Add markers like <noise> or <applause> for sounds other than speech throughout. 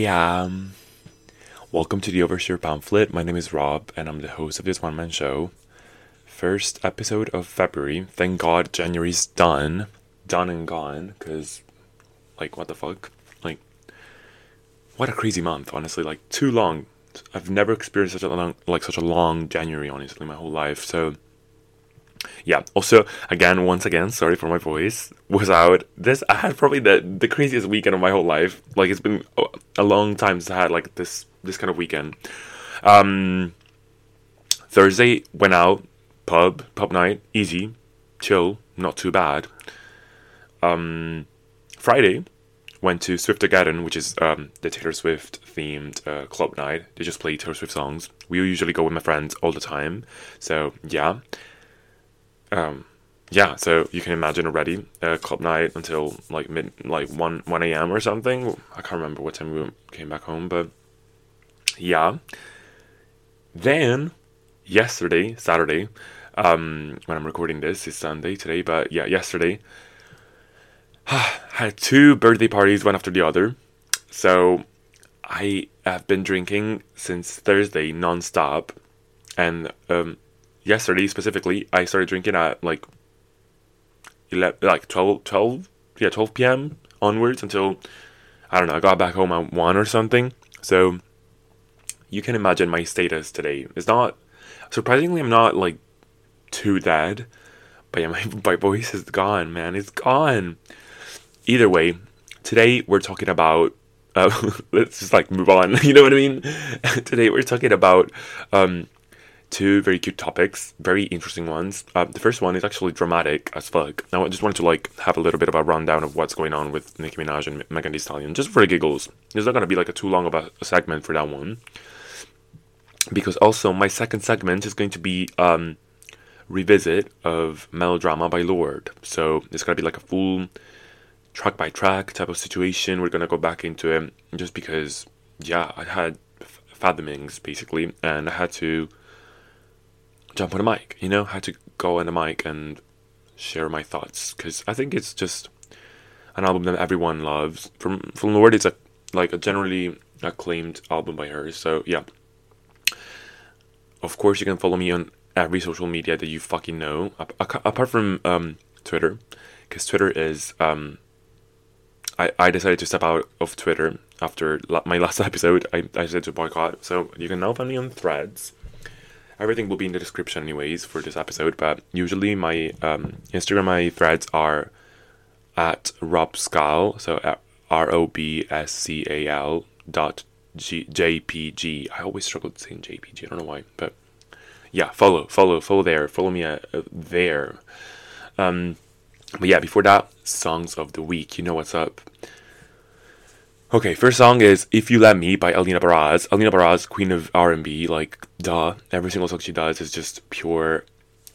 Hey, um, welcome to the Overshare Pamphlet. My name is Rob, and I'm the host of this one man show. First episode of February. Thank God January's done. Done and gone, because, like, what the fuck? Like, what a crazy month, honestly. Like, too long. I've never experienced such a long, like, such a long January, honestly, my whole life. So, yeah also again once again sorry for my voice was out this i had probably the the craziest weekend of my whole life like it's been a long time since i had like this this kind of weekend um thursday went out pub pub night easy chill not too bad um friday went to Swiftogeddon, which is um, the Taylor Swift themed uh, club night. They just play Taylor Swift songs. We usually go with my friends all the time. So, yeah um, yeah, so you can imagine already a club night until like mid, like one one a.m. or something. I can't remember what time we came back home, but yeah. Then yesterday, Saturday, um, when I'm recording this, is Sunday today, but yeah, yesterday, <sighs> had two birthday parties, one after the other. So I have been drinking since Thursday nonstop, and um, yesterday specifically, I started drinking at like 11, like 12, 12, yeah, 12 p.m. onwards until I don't know. I got back home at one or something. So you can imagine my status today. It's not surprisingly. I'm not like too dead, but yeah, <laughs> my my voice is gone, man. It's gone. Either way, today we're talking about. Uh, <laughs> let's just like move on. <laughs> You know what I mean? today we're talking about um, two very cute topics, very interesting ones. Uh, the first one is actually dramatic as fuck. Now, I just wanted to like have a little bit of a rundown of what's going on with Nicki Minaj and Megan Thee Stallion, just for the giggles. There's not gonna be like a too long of a, a, segment for that one, because also my second segment is going to be um, revisit of Melodrama by Lorde. So it's gonna be like a full track by track type of situation. We're gonna go back into it just because, yeah, I had fathomings basically, and I had to jump on a mic, you know, had to go on a mic and share my thoughts because I think it's just an album that everyone loves. From from Lorde, it's a like a generally acclaimed album by her. So yeah. Of course, you can follow me on every social media that you fucking know, apart from um, Twitter, because Twitter is. Um, I, I decided to step out of Twitter after my last <laughs> episode. I, I decided to boycott. So you can now find me on Threads everything will be in the description anyways for this episode but usually my um, instagram my threads are at rob scal so r-o-b-s-c-a-l dot G- jpg i always struggle saying jpg i don't know why but yeah follow follow follow there follow me uh, uh, there. Um but yeah before that songs of the week you know what's up Okay, first song is "If You Let Me" by Alina Baraz. Alina Baraz, queen of R and B, like duh. Every single song she does is just pure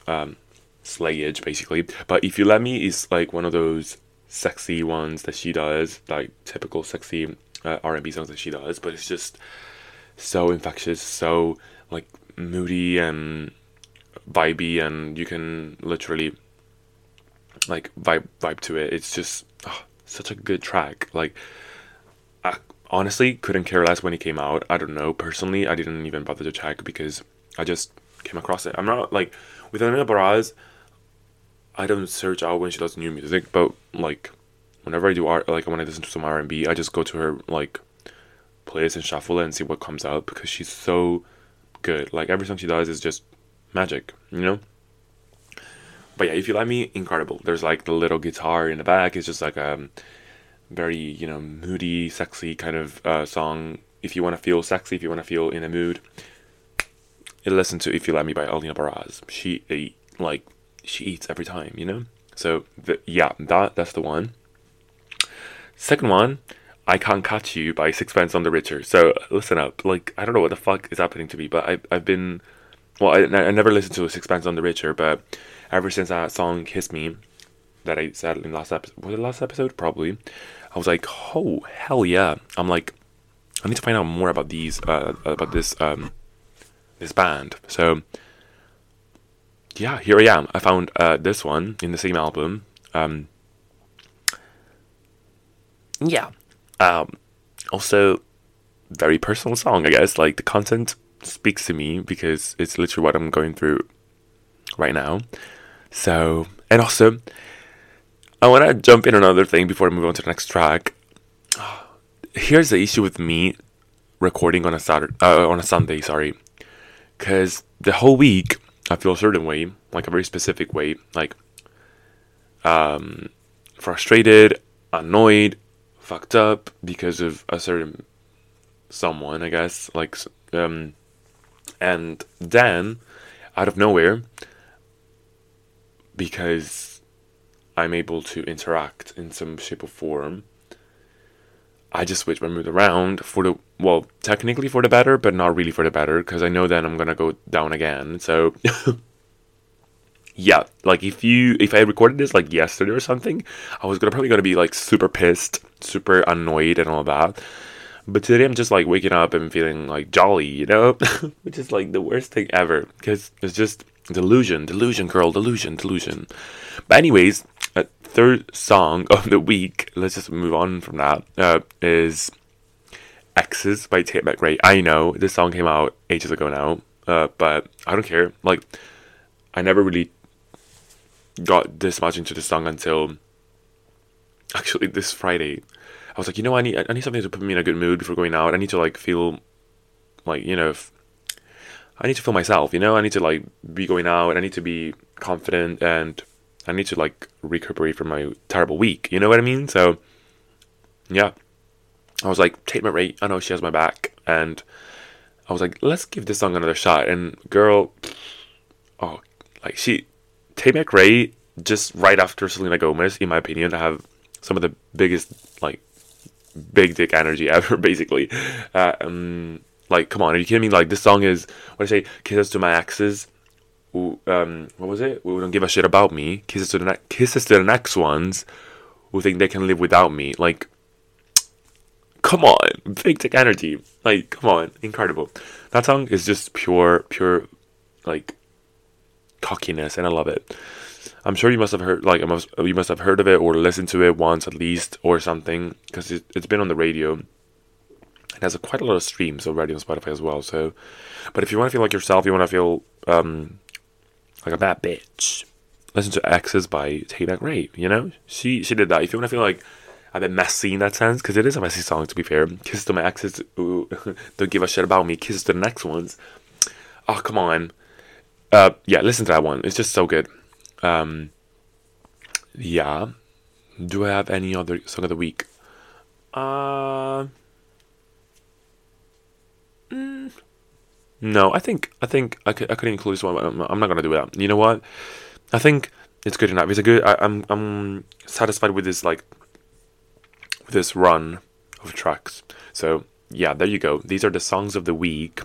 um, slayage, basically. But "If You Let Me" is like one of those sexy ones that she does, like typical sexy uh, R and B songs that she does. But it's just so infectious, so like moody and vibey, and you can literally like vibe vibe to it. It's just oh, such a good track, like I honestly couldn't care less when it came out. I don't know. Personally, I didn't even bother to check because I just came across it. I'm not like with Alina Baraz. I don't search out when she does new music, but like whenever I do art, like when I listen to some R and B, I just go to her like playlist and shuffle it and see what comes out because she's so good. Like every song she does is just magic, you know. But yeah, if you like me, incredible. There's like the little guitar in the back. It's just like um very you know moody, sexy kind of uh, song. If you want to feel sexy, if you want to feel in a mood, listen to "If You Let Me" by Alina Baraz. She like she eats every time, you know. So the, yeah, that that's the one. Second one, "I Can't Catch You" by Sixpence None the Richer. So listen up, like I don't know what the fuck is happening to me, but I I've been well, I, I never listened to Sixpence None the Richer, but ever since that song "Kiss Me," that I said in last episode. Was it last episode? Probably. I was like, oh hell yeah! I'm like, I need to find out more about these uh, about this um, this band. So yeah, here I am. I found uh, this one in the same album. Um, yeah. Um, also, very personal song, I guess. Like the content speaks to me because it's literally what I'm going through right now. So, and also, I want to jump in another thing before I move on to the next track. Here's the issue with me recording on a Saturday, uh, on a Sunday, sorry, because the whole week I feel a certain way, like a very specific way, like um, frustrated, annoyed, fucked up because of a certain someone, I guess, like um, and then out of nowhere, because I'm able to interact in some shape or form I just switch my mood around for the well, technically for the better, but not really for the better because I know then I'm gonna go down again. So <laughs> yeah, like if you if I recorded this like yesterday or something, I was gonna probably gonna be like super pissed, super annoyed, and all that. But today I'm just like waking up and feeling like jolly, you know, <laughs> which is like the worst thing ever because it's just delusion, delusion, girl, delusion, delusion. But anyways, third song <laughs> of the week, let's just move on from that, uh, is Exes by Tate McRae. I know this song came out ages ago now, uh, but I don't care. Like, I never really got this much into the song until actually this Friday. I was like, you know, I need I need something to put me in a good mood before going out. I need to like feel like you know, I need to feel myself. You know, I need to like be going out. I need to be confident and I need to like recuperate from my terrible week. You know what I mean? So, yeah. I was like, Tate McRae, I know she has my back. And I was like, let's give this song another shot. And girl, oh, like she, Tate McRae, just right after Selena Gomez, in my opinion, to have some of the biggest, like, big dick energy <laughs> ever, basically. Uh, um, like, come on, are you kidding me? Like, this song is, what I say, Kisses to My Exes um what was it? Who don't give a shit about me. Kisses to the ne- kisses to the next ones who think they can live without me. Like come on, <laughs> big dick energy. Like come on, incredible. That song is just pure pure like cockiness and I love it. I'm sure you must have heard like you must have heard of it or listened to it once at least or something because it, has been on the radio. It has a, quite a lot of streams already on Spotify as well. So, but if you want to feel like yourself, you want to feel um, like a bad bitch. Listen to Exes by Tate McRae, you know? She she did that. If you want to feel like a bit messy in that sense, because it is a messy song to be fair. Kisses to my exes who <laughs> don't give a shit about me. Kisses to the next ones. Oh, come on. Uh, yeah, listen to that one. It's just so good. Um, yeah. Do I have any other song of the week? Uh, mm, no, I think I think I could I could include this one. I'm, I'm not gonna do that. You know what? I think it's good enough. It's a good. I, am I'm, I'm satisfied with this like with this run of tracks. So yeah, there you go. These are the songs of the week.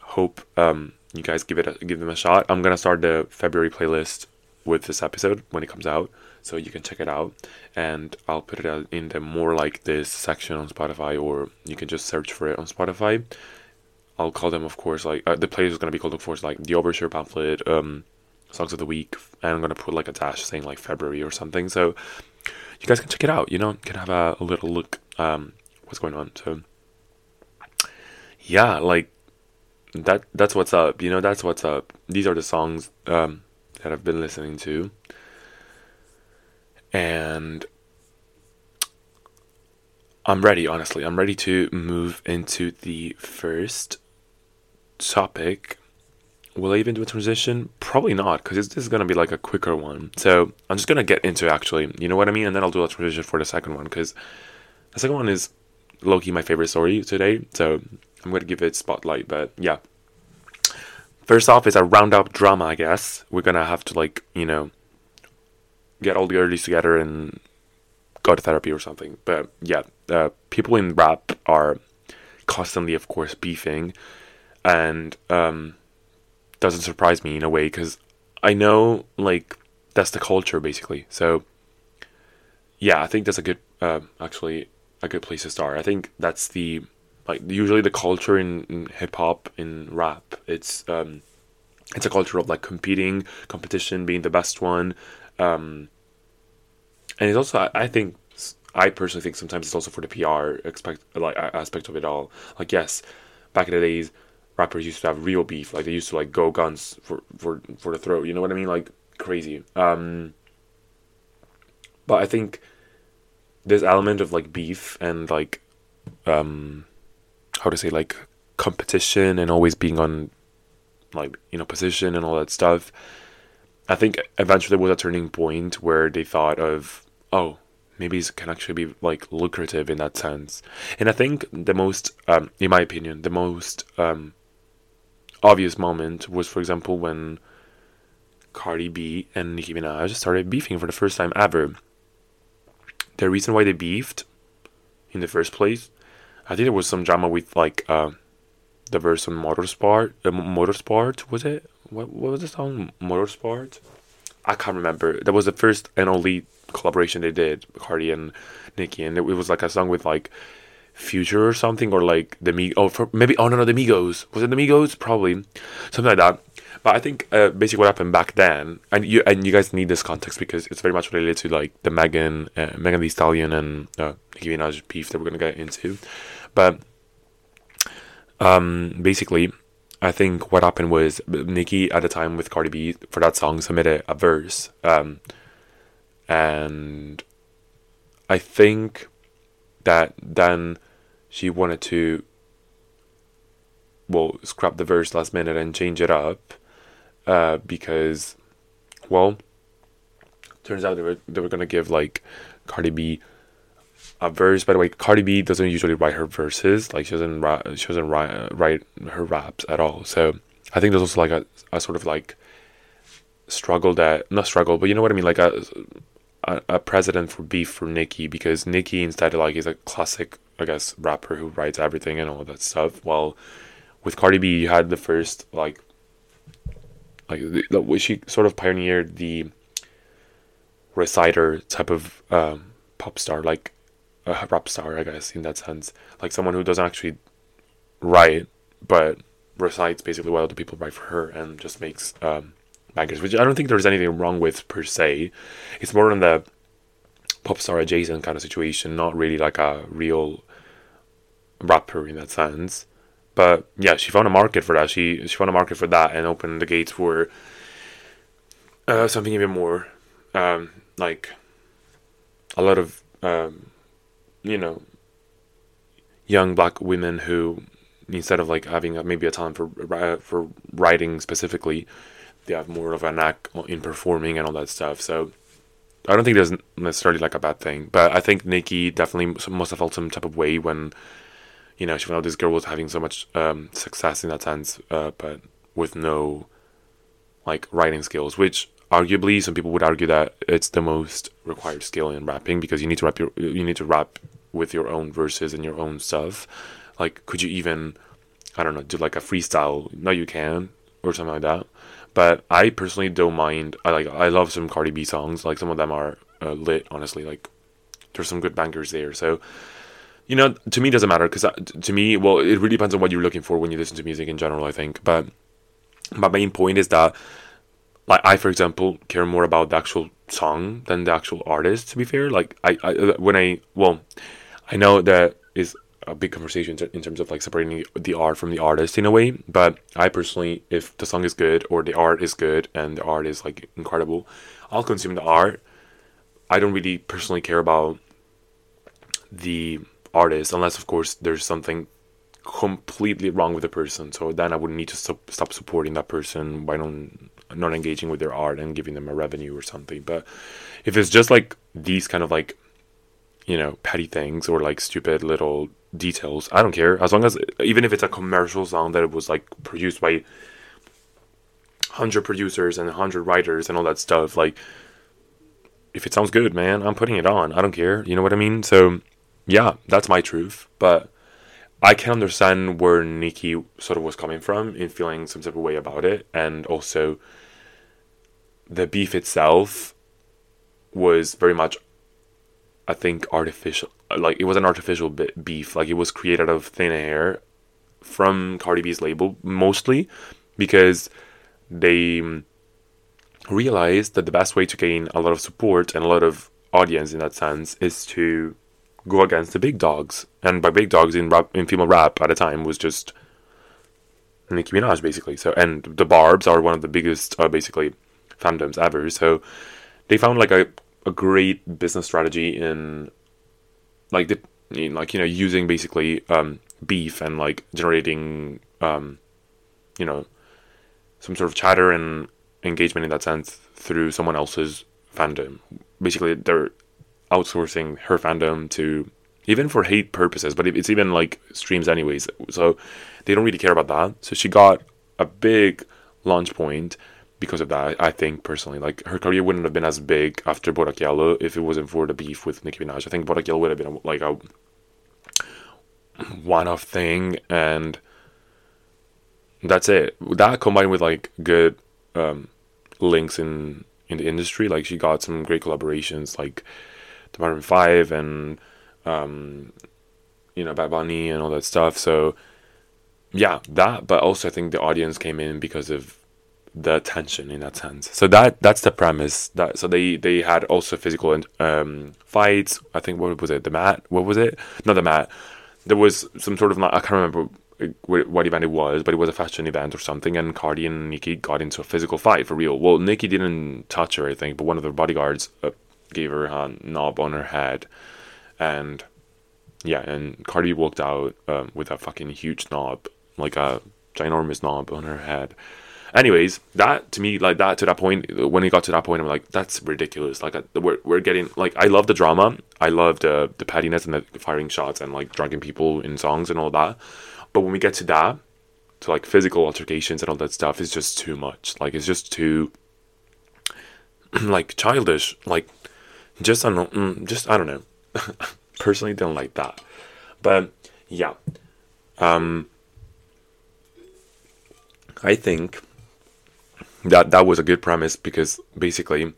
Hope um, you guys give it a, give them a shot. I'm gonna start the February playlist with this episode when it comes out, so you can check it out. And I'll put it in the more like this section on Spotify, or you can just search for it on Spotify. I'll call them, of course, like uh, the playlist is gonna be called, of course, like the Overture pamphlet, um, songs of the week, and I'm gonna put like a dash saying like February or something. So you guys can check it out. You know, can have a, a little look um, what's going on. So yeah, like that. That's what's up. You know, that's what's up. These are the songs um, that I've been listening to, and I'm ready. Honestly, I'm ready to move into the first topic. Will I even do a transition? Probably not, because this is going to be like a quicker one. So I'm just going to get into actually. You know what I mean? And then I'll do a transition for the second one, because the second one is lowkey, my favorite story today. So I'm going to give it spotlight. But yeah. First off is a roundup drama, I guess. We're going to have to, like, you know, get all the girlies together and go to therapy or something. But yeah, uh, people in rap are constantly, of course, beefing and um, doesn't surprise me in a way because I know like that's the culture basically. So yeah, I think that's a good uh, actually a good place to start. I think that's the like usually the culture in, in hip hop in rap. It's um, it's a culture of like competing, competition, being the best one, um, and it's also I, think I personally think sometimes it's also for the PR expect like aspect of it all. Like yes, back in the days, rappers used to have real beef. Like they used to like go guns for for for the throat. You know what I mean? Like crazy. Um, but I think this element of like beef and like um, how to say like competition and always being on like you know position and all that stuff. I think eventually was a turning point where they thought of oh maybe it can actually be like lucrative in that sense. And I think the most, um, in my opinion, the most um, obvious moment was, for example, when Cardi B and Nicki Minaj started beefing for the first time ever. The reason why they beefed in the first place, I think there was some drama with like uh, the verse on Motorsport. Uh, Motorsport was it? What, what was the song? Motorsport. I can't remember. That was the first and only collaboration they did, Cardi and Nicki, and it, it was like a song with like Future or something, or like the Me. Oh, for, maybe oh no no the Migos. Was it the Migos? Probably something like that. But I think uh, basically what happened back then, and you and you guys need this context because it's very much related to like the Megan, uh, Megan Thee Stallion and uh, Nicki Minaj beef that we're gonna get into. But um, basically, I think what happened was Nicki at the time with Cardi B for that song submitted a verse, um, and I think that then she wanted to well scrap the verse last minute and change it up uh, because well turns out they were they were gonna give like Cardi B a verse. By the way, Cardi B doesn't usually write her verses. Like she doesn't write she doesn't write write her raps at all. So I think there's also like a, a sort of like struggle that not struggle, but you know what I mean, like a a, a precedent for beef for Nicki because Nicki instead of like is a classic I guess rapper who writes everything and all that stuff. While with Cardi B, you had the first like like the, she sort of pioneered the reciter type of um, pop star, like a rap star, I guess, in that sense. Like someone who doesn't actually write, but recites basically what other people write for her and just makes um, bangers, which I don't think there's anything wrong with per se. It's more on the pop star adjacent kind of situation, not really like a real rapper in that sense. But yeah, she found a market for that. She she found a market for that and opened the gates for uh, something even more um, like a lot of um, you know, young black women who, instead of like having a, maybe a talent for uh, for writing specifically, they have more of a knack in performing and all that stuff. So I don't think there's necessarily like a bad thing, but I think Nicki definitely must have felt some type of way when, you know, she found out this girl was having so much um, success in that sense, uh, but with no like writing skills, which arguably some people would argue that it's the most required skill in rapping because you need to rap your you need to rap with your own verses and your own stuff. Like, could you even, I don't know, do like a freestyle? No, you can, or something like that. But I personally don't mind. I like, I love some Cardi B songs. Like, some of them are uh, lit, honestly. Like, there's some good bangers there. So, you know, to me, doesn't matter because to me, well, it really depends on what you're looking for when you listen to music in general, I think. But my main point is that, like, I, for example, care more about the actual song than the actual artist, to be fair. Like, I, I when I, well, I know that is a big conversation in terms of like separating the art from the artist in a way. But I personally, if the song is good or the art is good and the art is like incredible, I'll consume the art. I don't really personally care about the artist unless, of course, there's something completely wrong with the person. So then I would need to stop, stop supporting that person by not not engaging with their art and giving them a revenue or something. But if it's just like these kind of like you know, petty things or like stupid little details. I don't care. As long as, even if it's a commercial song that it was like produced by 100 producers and 100 writers and all that stuff, like, if it sounds good, man, I'm putting it on. I don't care. You know what I mean? So, yeah, that's my truth. But I can understand where Nicki sort of was coming from in feeling some type of way about it. And also, the beef itself was very much I think artificial like it was an artificial beef like it was created out of thin air from Cardi B's label mostly because they realized that the best way to gain a lot of support and a lot of audience in that sense is to go against the big dogs. And by big dogs in rap, in female rap at the time was just Nicki Minaj basically. So and the Barb's are one of the biggest uh, basically fandoms ever. So they found like a a great business strategy in like the like you know using basically um, beef and like generating um, you know some sort of chatter and engagement in that sense through someone else's fandom. Basically, they're outsourcing her fandom to even for hate purposes, but it's even like streams anyways. So they don't really care about that. So she got a big launch point because of that. I think personally, like her career wouldn't have been as big after Yellow if it wasn't for the beef with Nicki Minaj. I think Yellow would have been like a one-off thing, and that's it. That combined with like good um, links in in the industry, like she got some great collaborations, like the Maroon Five and um, you know Bad Bunny and all that stuff. So yeah, that. But also, I think the audience came in because of the attention in that sense. So that that's the premise. That so they they had also physical um, fights. I think what was it? The mat. What was it? Not the mat. There was some sort of I can't remember what event it was, but it was a fashion event or something, and Cardi and Nicki got into a physical fight for real. Well, Nicki didn't touch her, I think, but one of the bodyguards uh, gave her a knob on her head, and yeah, and Cardi walked out um, with a fucking huge knob, like a ginormous knob on her head. Anyways, that to me, like that to that point, when it got to that point, I'm like, that's ridiculous. Like, we're, we're getting, like, I love the drama. I love the, the pettiness and the firing shots and, like, drugging people in songs and all that. But when we get to that, to, like, physical altercations and all that stuff, is just too much. Like, it's just too, <clears throat> like, childish. Like, just, I don't know, mm, just, I don't know. <laughs> Personally, don't like that. But, yeah. Um, I think that that was a good premise because basically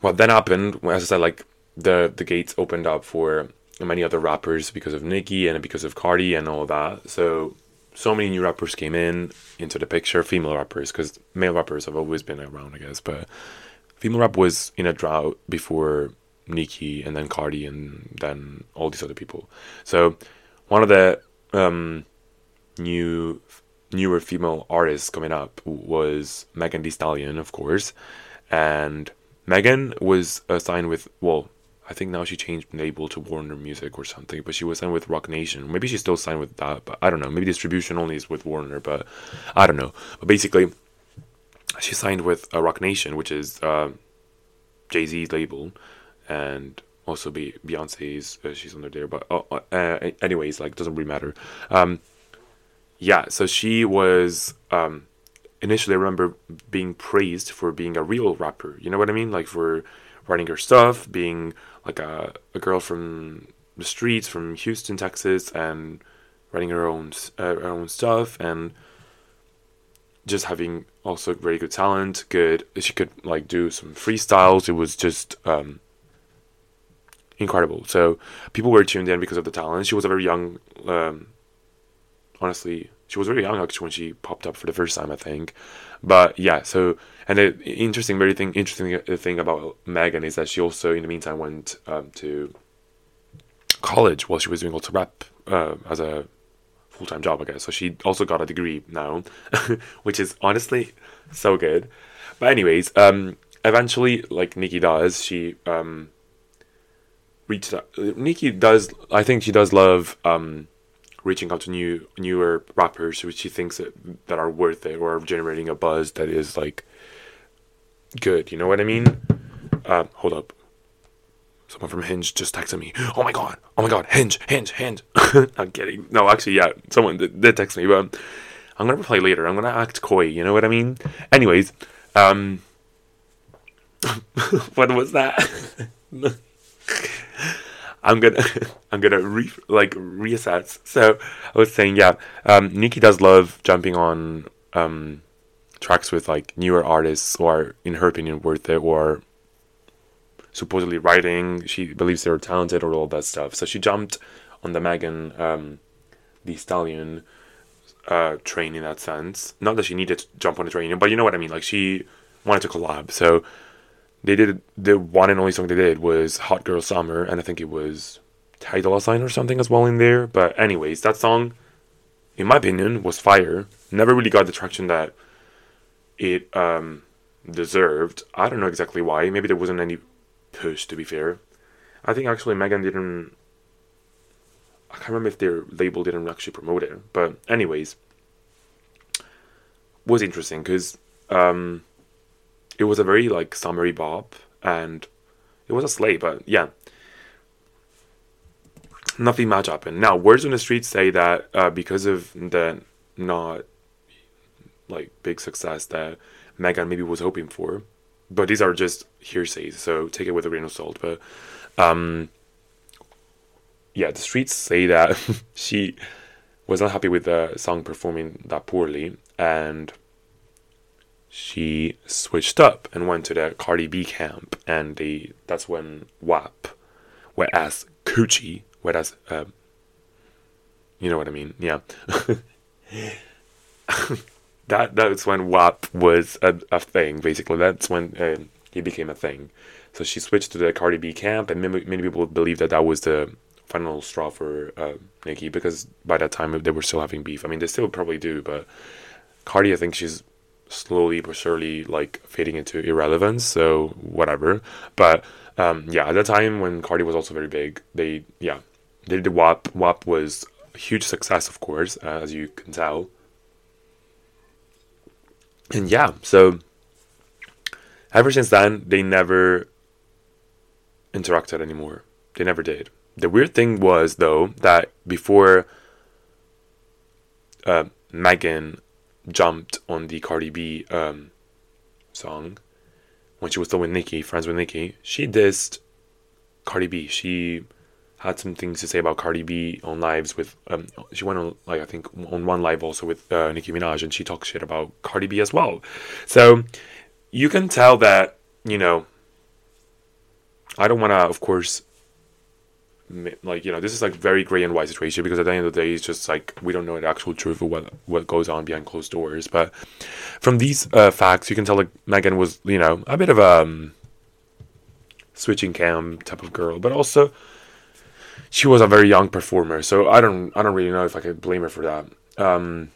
what then happened as I said like the the gates opened up for many other rappers because of Nicki and because of Cardi and all that. So so many new rappers came in into the picture female rappers because male rappers have always been around I guess but female rap was in a drought before Nicki and then Cardi and then all these other people. So one of the um, new newer female artists coming up was Megan Thee Stallion, of course, and Megan was signed with well, I think now she changed label to Warner Music or something, but she was signed with Roc Nation. Maybe she's still signed with that, but I don't know. Maybe distribution only is with Warner, but I don't know. But basically, she signed with uh, Roc Nation, which is uh, Jay Z's label, and also be Beyonce's. Uh, she's under there, but uh, uh, anyways, like doesn't really matter. Um, yeah, so she was um, initially I remember being praised for being a real rapper. You know what I mean? Like for writing her stuff, being like a, a girl from the streets from Houston, Texas, and writing her own uh, her own stuff and just having also very good talent. Good, she could like do some freestyles. It was just um, incredible. So people were tuned in because of the talent. She was a very young, um, honestly, she was very young actually when she popped up for the first time, I think. But yeah, so and the interesting, very thing, interesting thing about Megan is that she also, in the meantime, went um, to college while she was doing also rap uh, as a full time job, I guess. So she also got a degree now, <laughs> which is honestly so good. But anyways, um, eventually, like Nicki does, she um, reached. Out. Nicki does. I think she does love um reaching out to new newer rappers which he thinks that, that are worth it or generating a buzz that is like good. You know what I mean? Uh, hold up. Someone from Hinge just texted me. Oh my god! Oh my god! Hinge! Hinge! Hinge! <laughs> I'm kidding. No, actually, yeah, someone did, did text me, but I'm gonna reply later. I'm gonna act coy. You know what I mean? Anyways, um, <laughs> what was that? <laughs> I'm gonna <laughs> I'm gonna re like reassess. So I was saying, yeah, um, Nicki does love jumping on um, tracks with like newer artists or, in her opinion, worth it or supposedly writing. She believes they're talented or all that stuff. So she jumped on the Megan um, Thee Stallion uh, train in that sense. Not that she needed to jump on the train, but you know what I mean. Like she wanted to collab. So they did the one and only song they did was Hot Girl Summer, and I think it was Ty Dolla Sign or something as well in there. But anyways, that song, in my opinion, was fire. Never really got the traction that it um, deserved. I don't know exactly why. Maybe there wasn't any push. To be fair, I think actually Megan didn't. I can't remember if their label didn't actually promote it. But anyways, was interesting because um, it was a very like summery bop and it was a slay. But yeah, nothing much happened. Now, words on the street say that uh, because of the not like big success that Megan maybe was hoping for, but these are just hearsays, so take it with a grain of salt. But um, yeah, the streets say that <laughs> she was not happy with the song performing that poorly, and she switched up and went to the Cardi B camp, and they that's when WAP, whereas Coochie Whereas, uh, you know what I mean? Yeah. <laughs> that that's when WAP was a, a thing. Basically, that's when he became a thing. So she switched to the Cardi B camp, and many, many people believe that that was the final straw for uh, Nicki because by that time they were still having beef. I mean, they still probably do, but Cardi, I think she's slowly but surely like fading into irrelevance. So whatever. But um, yeah, at that time when Cardi was also very big, they yeah they did WAP. WAP was a huge success, of course, uh, as you can tell. And yeah, so ever since then, they never interacted anymore. They never did. The weird thing was, though, that before uh, Megan jumped on the Cardi B um, song, when she was still with Nicki, friends with Nicki, she dissed Cardi B. She had some things to say about Cardi B on lives with um she went on like I think on one live also with uh, Nicki Minaj and she talked shit about Cardi B as well. So you can tell that you know I don't want to of course like you know this is like very gray and white situation because at the end of the day it's just like we don't know the actual truth of what what goes on behind closed doors but from these uh, facts you can tell like Megan was you know a bit of a um, switching cam type of girl but also she was a very young performer, so I don't I don't really know if I could blame her for that. Um,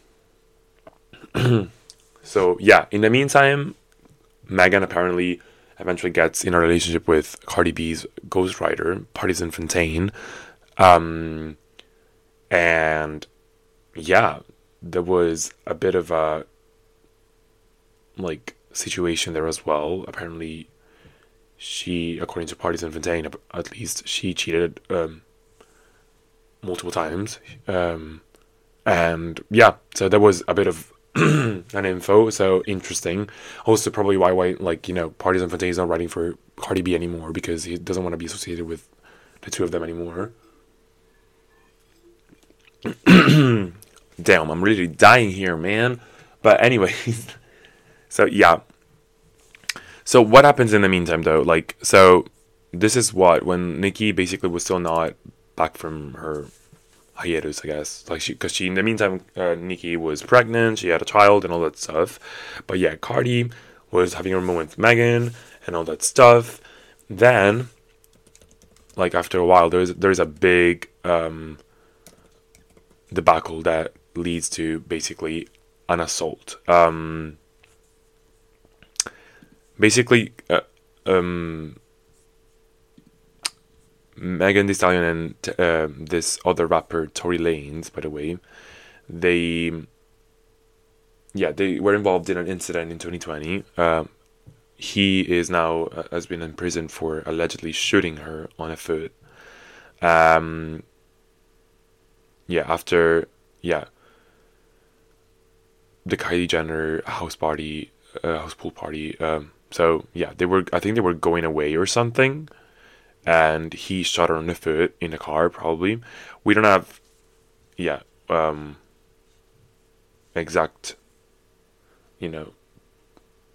<clears throat> so yeah, in the meantime, Megan apparently eventually gets in a relationship with Cardi B's ghostwriter, Pardison Fontaine. Um, and yeah, there was a bit of a like situation there as well. Apparently, she, according to Pardison Fontaine, at least, she cheated um, multiple times. Um, and yeah, so there was a bit of <clears throat> an info, so interesting. Also, probably why why like you know, Pardison Fontaine is not writing for Cardi B anymore because he doesn't want to be associated with the two of them anymore. <clears throat> Damn, I'm really dying here, man. But anyways, <laughs> so yeah. So what happens in the meantime though? Like so this is what when Nicki basically was still not back from her hiatus, I guess. Like she, because she in the meantime, uh, Nicki was pregnant, she had a child and all that stuff. But yeah, Cardi was having a moment with Megan and all that stuff. Then, like after a while, there's there's a big um, debacle that leads to basically an assault. Um, basically, uh, um, Megan Thee Stallion and uh, this other rapper Tory Lanez, by the way, they yeah they were involved in an incident in 2020. Uh, he is now uh, has been in prison for allegedly shooting her on a foot. Um, yeah, after yeah the Kylie Jenner house party, uh, house pool party. Um, so yeah, they were. I think they were going away or something and he shot her on the foot in the car probably. We don't have yeah um exact you know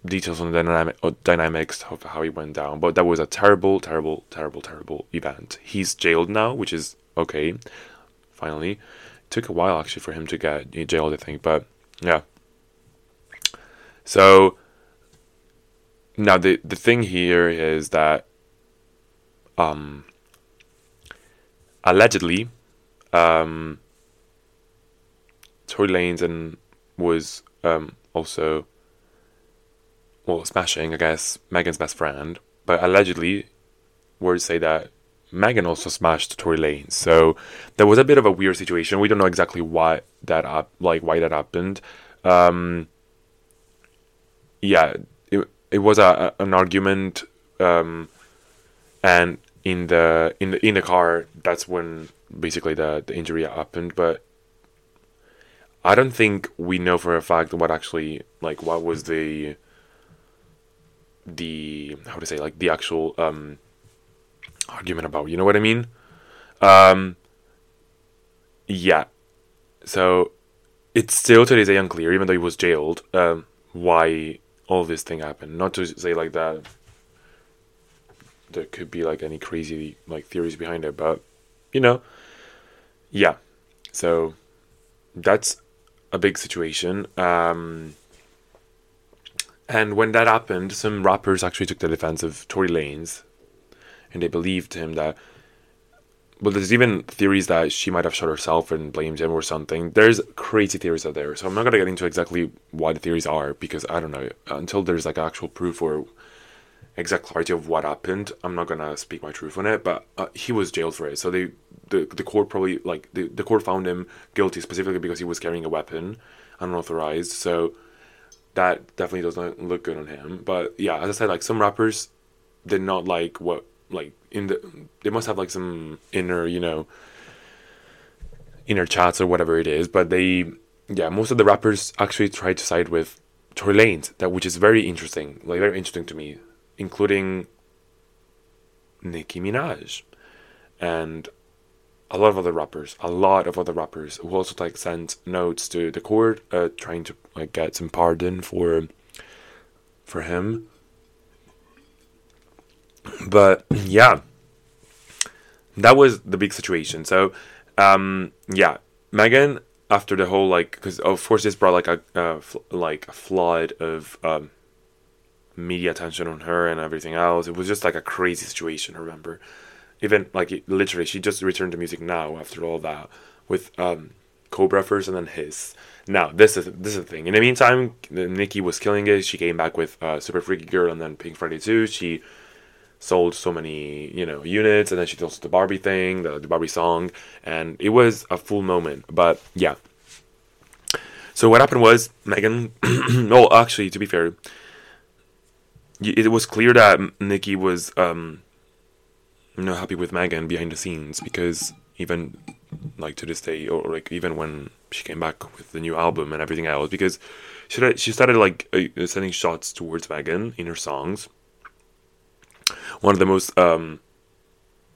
details on the dynamic uh, dynamics of how he went down but that was a terrible terrible terrible terrible event. He's jailed now which is okay finally. It took a while actually for him to get jailed i think but yeah. So now the the thing here is that um, allegedly, um, Tory Lanez and was um, also well smashing, I guess, Megan's best friend. But allegedly, words say that Megan also smashed Tory Lanez. So there was a bit of a weird situation. We don't know exactly why that up, like why that happened. Um, yeah, it it was a, an argument, um, and in the in the in the car, that's when basically the the injury happened. But I don't think we know for a fact what actually like what was the the how to say like the actual um argument about you know what i mean um yeah so it's still to this day unclear even though he was jailed um why all this thing happened not to say like that there could be like any crazy like theories behind it but you know yeah so that's a big situation um and when that happened, some rappers actually took the defense of Tory Lanez, and they believed him that. Well, there's even theories that she might have shot herself and blamed him or something. There's crazy theories out there, so I'm not gonna get into exactly what the theories are because I don't know until there's like actual proof or exact clarity of what happened. I'm not gonna speak my truth on it, but uh, he was jailed for it. So they, the the court probably like the the court found him guilty specifically because he was carrying a weapon unauthorized. So that definitely does not look good on him. But yeah, as I said, like some rappers did not like what like in the they must have like some inner you know inner chats or whatever it is. But they yeah most of the rappers actually tried to side with Tory Lanez that which is very interesting like very interesting to me, including Nicki Minaj and a lot of other rappers, a lot of other rappers who also like sent notes to the court, uh, trying to like get some pardon for for him. But <clears throat> yeah, that was the big situation. So, um, yeah, Megan after the whole like, because of course this brought like a uh, fl- like a flood of um, media attention on her and everything else. It was just like a crazy situation. Remember even like literally she just returned to music now after all that with um Cobra first and then Hiss. Now this is this is the thing. In the meantime, Nicki was killing it. She came back with uh, Super Freaky Girl and then Pink Friday 2. She sold so many you know units and then she also the Barbie thing, the, the Barbie song, and it was a full moment. But yeah. So what happened was Megan. <clears throat> oh, actually, to be fair, it was clear that Nicki was um, not happy with Megan behind the scenes because even like to this day, or like even when she came back with the new album and everything else, because she she started like uh, sending shots towards Megan in her songs. One of the most um,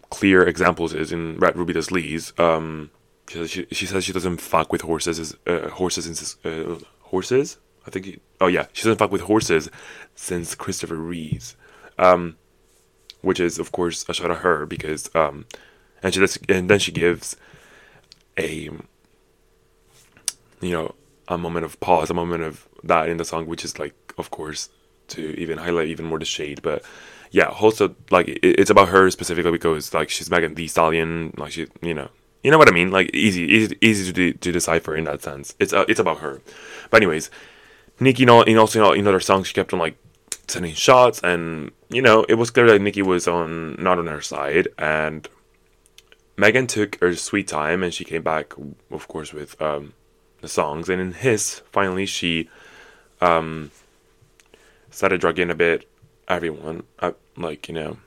clear examples is in Red Ruby Da Sleeze. Um, she, she, she says she doesn't fuck with horses. Uh, horses uh, horses. I think. He, oh yeah, she doesn't fuck with horses since Christopher Reeves. Um, which is of course a shot at her because um, and she does, and then she gives a you know a moment of pause, a moment of that in the song, which is like of course to even highlight even more the shade, but yeah, also like it, it's about her specifically because like she's Megan Thee Stallion, like she you know you know what I mean, like easy easy easy to de- to decipher in that sense. It's uh, it's about her, but anyways, Nicki, you know, in also in other songs she kept on like sending shots, and you know, it was clear that Nicki was on not on her side, and Megan took her sweet time, and she came back, of course, with um, the songs, and in Hiss, finally, she um, started drugging a bit everyone, uh, like you know.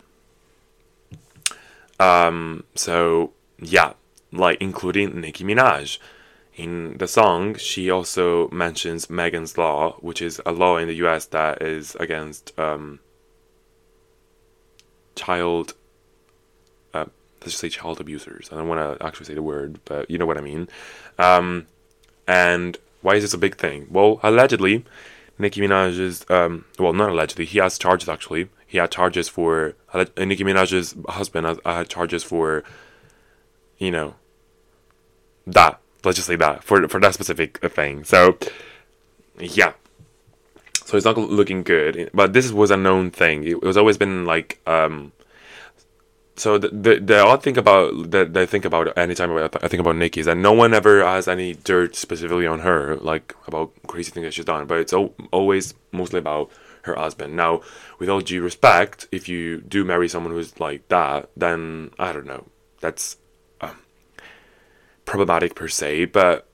Um, so yeah, like including Nicki Minaj. In the song, she also mentions Megan's Law, which is a law in the US that is against um, child, uh, let's just say child abusers. I don't want to actually say the word, but you know what I mean. Um, and why is this a big thing? Well, allegedly, Nicki Minaj's, um, well, not allegedly, he has charges actually. He had charges for, uh, Nicki Minaj's husband had, had charges for, you know, that let's just say that for for that specific thing. So yeah. So it's not looking good, but this was a known thing. It was always been like um, so the, the the odd thing about that I think about anytime I think about Nicki is that no one ever has any dirt specifically on her, like about crazy things that she's done. But it's always mostly about her husband. Now, with all due respect, if you do marry someone who's like that, then I don't know, that's problematic per se. But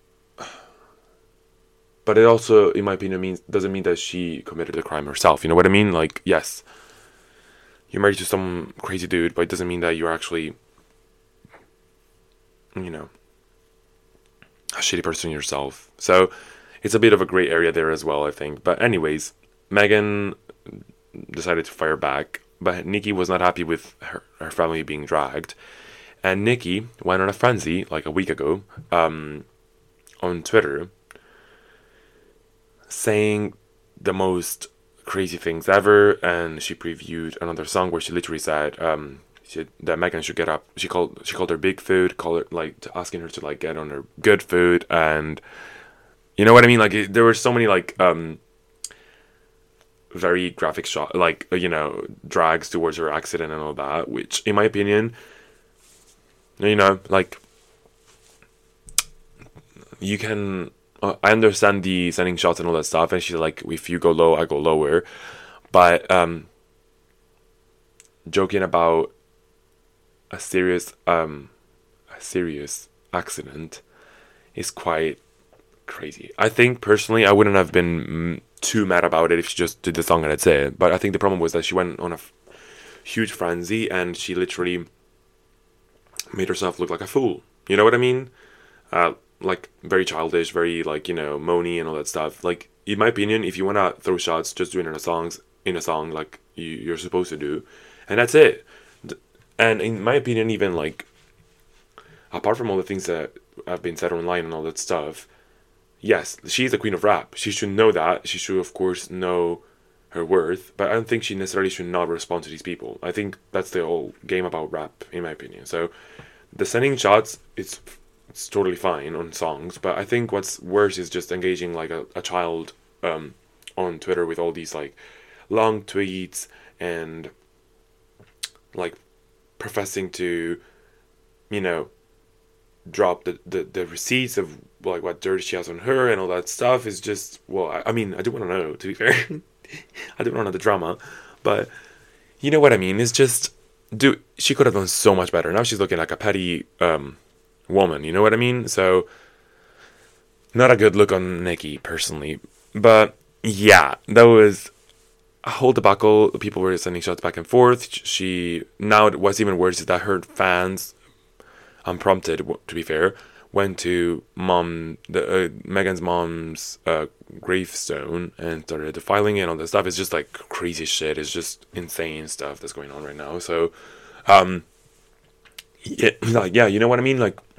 but it also, in my opinion, means doesn't mean that she committed the crime herself. You know what I mean? Like, yes, you're married to some crazy dude, but it doesn't mean that you're actually, you know, a shitty person yourself. So it's a bit of a gray area there as well, I think. But anyways, Megan decided to fire back, but Nicki was not happy with her, her family being dragged. And Nicki went on a frenzy like a week ago um, on Twitter saying the most crazy things ever, and she previewed another song where she literally said um, she, that Megan should get up. She called she called her Big Foot, called her like asking her to like get on her good food, and you know what I mean. Like there were so many like um, very graphic shot, like you know drags towards her accident and all that, which in my opinion, you know, like you can uh, I understand the sending shots and all that stuff, and she's like, if you go low, I go lower. But um, joking about a serious um, a serious accident is quite crazy. I think personally, I wouldn't have been mm, too mad about it if she just did the song and that's it. But I think the problem was that she went on a f- huge frenzy and she literally made herself look like a fool. You know what I mean? Uh, like very childish, very like you know moany and all that stuff. Like in my opinion, if you wanna throw shots, just do it in a songs in a song like you, you're supposed to do, and that's it. And in my opinion, even like apart from all the things that have been said online and all that stuff, yes, she's the queen of rap. She should know that. She should of course know her worth, but I don't think she necessarily should not respond to these people. I think that's the whole game about rap, in my opinion. So the sending shots, it's it's totally fine on songs, but I think what's worse is just engaging like a, a child um, on Twitter with all these like long tweets and like professing to, you know, drop the, the, the receipts of like what dirt she has on her and all that stuff is just well I, I mean I do want to know to be fair <laughs> I do want to know the drama but you know what I mean it's just do she could have done so much better now she's looking like a petty um woman. You know what I mean? So, not a good look on Nicki personally. But yeah, that was a whole debacle. People were sending shots back and forth. She now what's even worse is that her fans, unprompted to be fair, went to mom the uh, Megan's mom's uh, gravestone and started defiling it all this stuff. It's just like crazy shit. It's just insane stuff that's going on right now. So, um, yeah, <laughs> like yeah, you know what I mean? Like, <clears throat>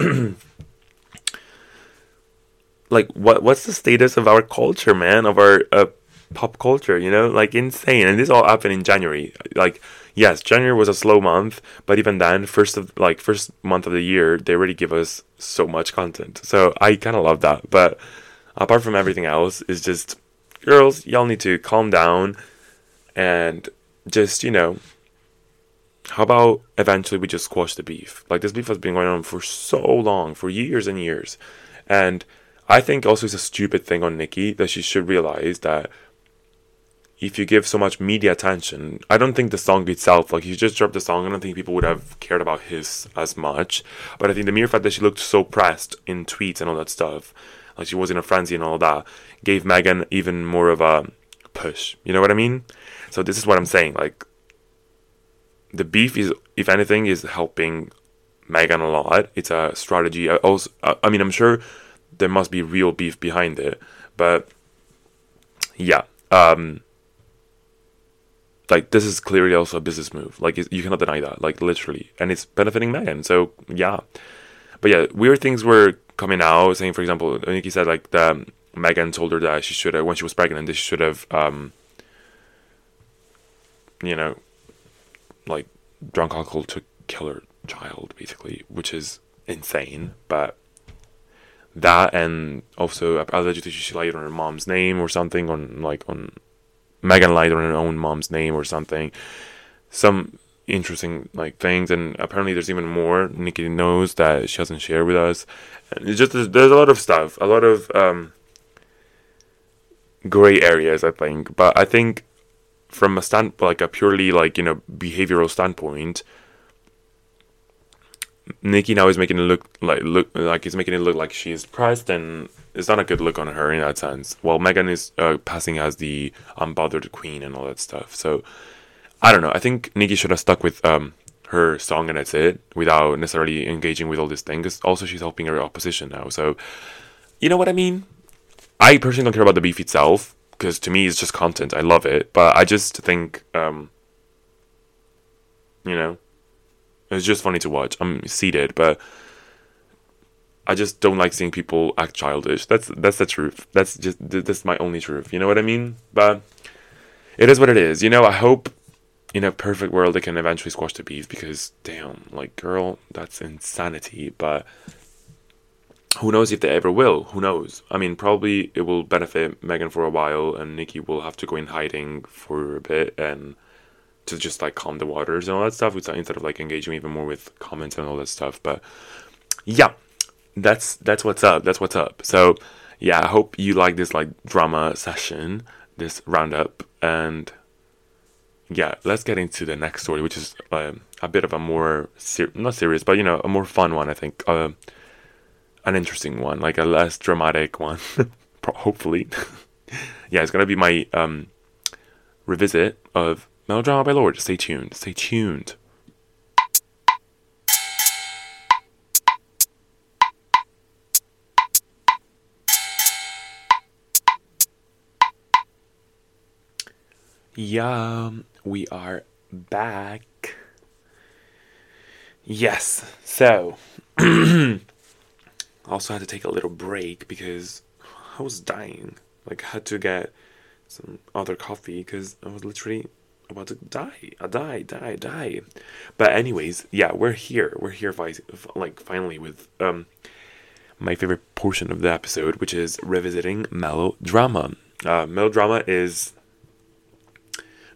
like what what's the status of our culture, man? Of our uh, pop culture, you know, like insane. And this all happened in January. Like, yes, January was a slow month, but even then, first of like first month of the year, they already give us so much content. So I kind of love that. But apart from everything else, is just girls, y'all need to calm down and just you know how about eventually we just squash the beef? Like this beef has been going on for so long, for years and years. And I think also it's a stupid thing on Nicki that she should realize that if you give so much media attention, I don't think the song itself, like you just dropped the song, I don't think people would have cared about Hiss as much. But I think the mere fact that she looked so pressed in tweets and all that stuff, like she was in a frenzy and all that, gave Megan even more of a push. You know what I mean? So this is what I'm saying. Like the beef is, if anything, is helping Megan a lot. It's a strategy. I also, I mean, I'm sure there must be real beef behind it, but yeah, um, like this is clearly also a business move. Like you cannot deny that. Like literally, and it's benefiting Megan. So yeah, but yeah, weird things were coming out. Saying, for example, Nicki said like the Megan told her that she should have when she was pregnant, that she should have, um, you know, like drunk alcohol to kill her child, basically, which is insane. But that and also allegedly she lied on her mom's name or something on like on Megan lied on her own mom's name or something. Some interesting like things, and apparently there's even more Nicki knows that she hasn't shared with us. And it's just there's a lot of stuff, a lot of um, gray areas, I think. But I think from a stand like a purely like you know behavioral standpoint, Nicki now is making it look like look like he's making it look like she's pressed, and it's not a good look on her in that sense. While Megan is uh, passing as the unbothered queen and all that stuff. So I don't know. I think Nicki should have stuck with um, her song and that's it, without necessarily engaging with all this thing. Because also she's helping her opposition now. So you know what I mean. I personally don't care about the beef itself because to me it's just content. I love it, but I just think, um, you know, it's just funny to watch. I'm seated, but I just don't like seeing people act childish. That's that's the truth. That's just that's my only truth. You know what I mean? But it is what it is. You know, I hope in a perfect world they can eventually squash the beef because damn, like girl, that's insanity. But who knows if they ever will? Who knows? I mean, probably it will benefit Megan for a while, and Nicki will have to go in hiding for a bit and to just like calm the waters and all that stuff, instead of like engaging even more with comments and all that stuff. But yeah, that's that's what's up. That's what's up. So yeah, I hope you like this like drama session, this roundup, and yeah, let's get into the next story, which is uh, a bit of a more ser- not serious, but you know, a more fun one. I think. Uh, an interesting one, like a less dramatic one, <laughs> hopefully. <laughs> yeah, it's gonna be my um, revisit of Melodrama by Lorde. Stay tuned. Stay tuned. Yeah, we are back. Yes, so I <clears throat> also had to take a little break because I was dying. Like, had to get some other coffee because I was literally about to die. I die, die, die. But anyways, yeah, we're here. We're here, like finally with um my favorite portion of the episode, which is revisiting melodrama. Uh, melodrama is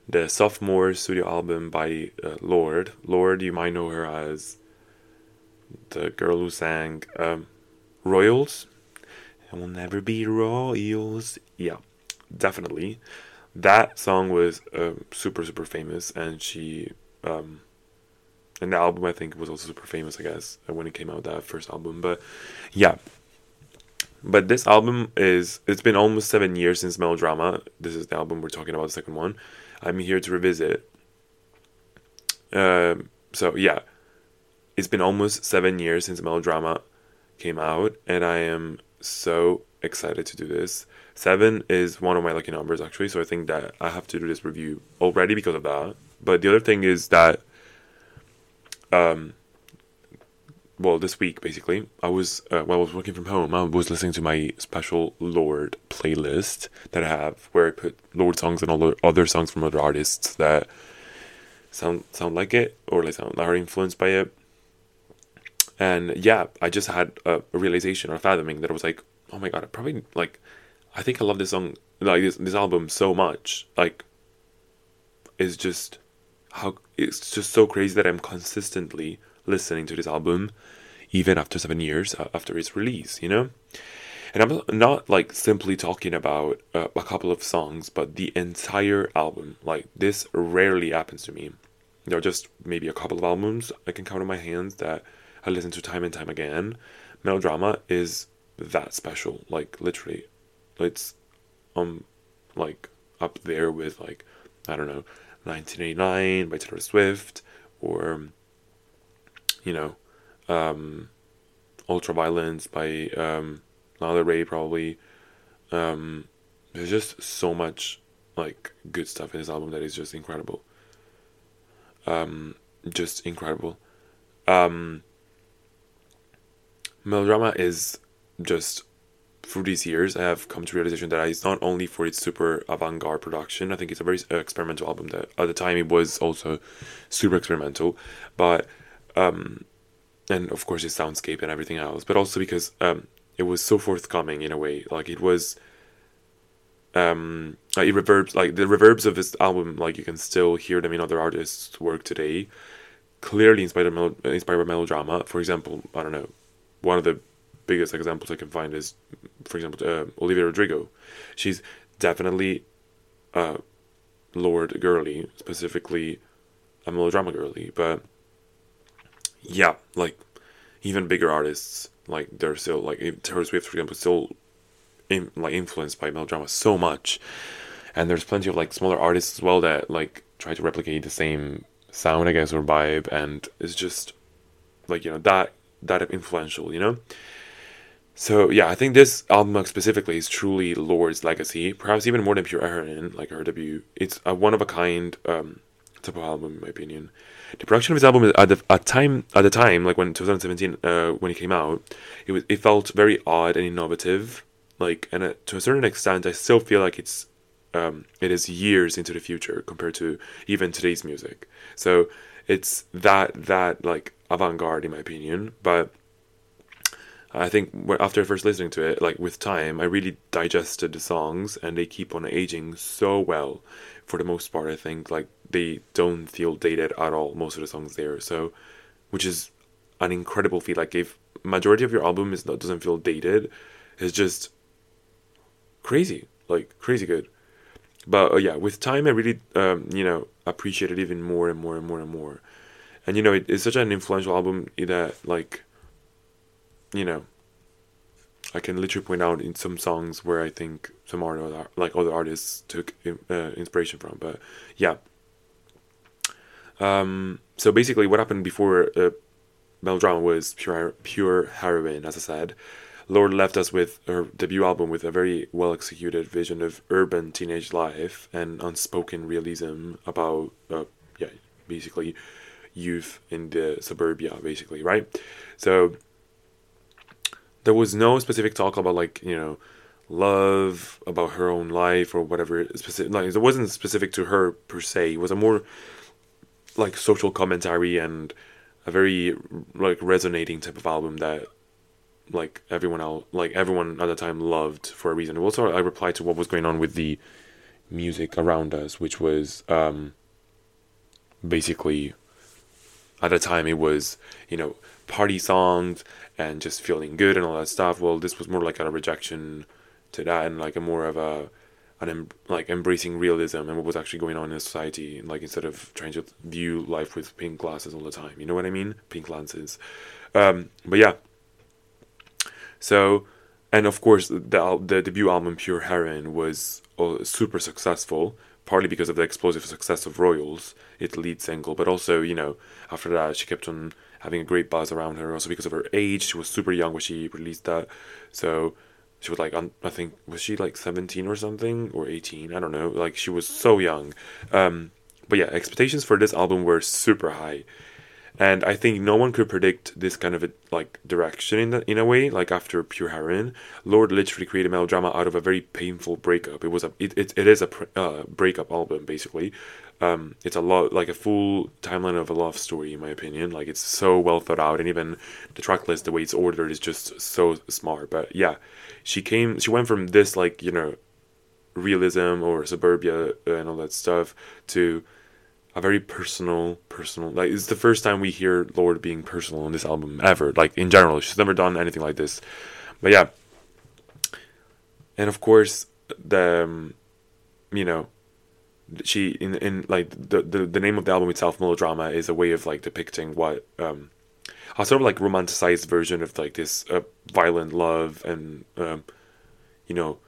the sophomore studio album by uh, Lord. Lorde, you might know her as the girl who sang um, Royals. And will never be Royals. Yeah, definitely. That song was uh, super, super famous, and she, um, and the album I think was also super famous, I guess, when it came out, that first album. But yeah, but this album is, it's been almost seven years since Melodrama. This is the album we're talking about, the second one. I'm here to revisit. Um, so yeah, it's been almost seven years since Melodrama came out, and I am so excited to do this. Seven is one of my lucky numbers actually, so I think that I have to do this review already because of that. But the other thing is that, um, well, this week basically, I was uh, while I was working from home, I was listening to my special Lorde playlist that I have, where I put Lorde songs and all the other songs from other artists that sound sound like it or like sound are influenced by it and yeah, I just had a, a realization or a fathoming that I was like, oh my god, I probably like, I think I love this song, like this this album so much. Like, it's just how it's just so crazy that I'm consistently listening to this album, even after seven years uh, after its release. You know. And I'm not like simply talking about uh, a couple of songs, but the entire album. Like this rarely happens to me. There are just maybe a couple of albums I can count on my hands that I listen to time and time again. Melodrama is that special. Like literally, it's um like up there with like I don't know, 1989 by Taylor Swift or you know, um, Ultraviolence by um, Lana Rey probably. Um, there's just so much like good stuff in this album that is just incredible. Um, just incredible. Um, melodrama is just through these years, I have come to realization that it's not only for its super avant-garde production. I think it's a very experimental album. That at the time it was also super experimental, but um, and of course its soundscape and everything else. But also because um, it was so forthcoming in a way. Like it was um, it reverbs like the reverbs of this album. Like you can still hear them in other artists' work today. Clearly inspired by, inspired by melodrama. For example, I don't know, one of the biggest examples I can find is, for example, uh, Olivia Rodrigo. She's definitely uh, Lorde girly, specifically a melodrama girly, but yeah, like even bigger artists, like they're still like Taylor Swift, for example, still in, like influenced by melodrama so much, and there's plenty of like smaller artists as well that like try to replicate the same sound, I guess, or vibe, and it's just like you know that that influential, you know. So yeah, I think this album specifically is truly Lorde's legacy, perhaps even more than Pure Heroin, like her debut. It's a one of a kind um, type of album, in my opinion. The production of his album at the at time at the time, like when 2017, uh, when it came out, it was it felt very odd and innovative. Like, and uh, to a certain extent, I still feel like it's um, it is years into the future compared to even today's music. So it's that that like avant garde in my opinion, but I think after first listening to it, like with time, I really digested the songs, and they keep on aging so well. For the most part, I think like they don't feel dated at all. Most of the songs there, so which is an incredible feat. Like if majority of your album is not doesn't feel dated, it's just crazy, like crazy good. But uh, yeah, with time, I really um, you know appreciate it even more and more and more and more. And you know, it, it's such an influential album that like you know, I can literally point out in some songs where I think some other like other artists took uh, inspiration from. But yeah. Um, so basically, what happened before uh, Melodrama was pure pure heroin, as I said. Lorde left us with her debut album with a very well executed vision of urban teenage life and unspoken realism about, uh, yeah, basically youth in the suburbia, basically, right? So there was no specific talk about like you know love about her own life or whatever specific like it wasn't specific to her per se it was a more like social commentary and a very like resonating type of album that like everyone else like everyone at the time loved for a reason also i replied to what was going on with the music around us which was um basically at the time it was you know party songs and just feeling good and all that stuff. Well, this was more like a rejection to that and like a more of a an em- like embracing realism and what was actually going on in society. Like instead of trying to view life with pink glasses all the time, you know what I mean? Pink lenses. Um, but yeah. So, and of course, the the debut album Pure Heroin was uh, super successful partly because of the explosive success of Royals, its lead single, but also, you know, after that she kept on having a great buzz around her. Also because of her age, she was super young when she released that. So she was like, I think was she like seventeen or something or eighteen? I don't know. Like she was so young. Um, but yeah, expectations for this album were super high, and I think no one could predict this kind of a, like direction in the, in a way. Like after Pure Heroin, Lorde literally created melodrama out of a very painful breakup. It was a it it, it is a uh, breakup album basically, um, it's a lot like a full timeline of a love story, in my opinion. Like it's so well thought out, and even the track list, the way it's ordered, is just so smart. But yeah, she came, she went from this like you know, realism or suburbia and all that stuff to a very personal, personal. Like it's the first time we hear Lorde being personal on this album ever. Like in general, she's never done anything like this. But yeah, and of course the, um, you know, she in in like the, the the name of the album itself melodrama is a way of like depicting what um a sort of like romanticized version of like this uh, violent love and um you know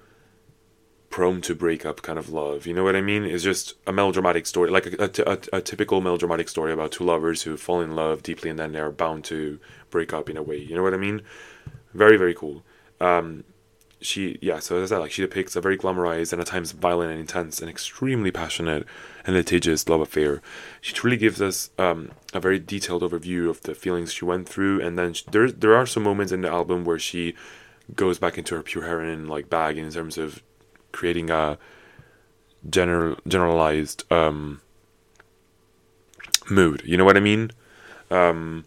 prone to breakup kind of love you know what i mean? It's just a melodramatic story like a, a, a, a typical melodramatic story about two lovers who fall in love deeply and then they're bound to break up in a way you know what i mean? Very very cool. Um she yeah so as I said like she depicts a very glamorized and at times violent and intense and extremely passionate and litigious love affair. She truly gives us um, a very detailed overview of the feelings she went through and then she, there there are some moments in the album where she goes back into her pure heroin like bag in terms of creating a general generalized um, mood you know what i mean um,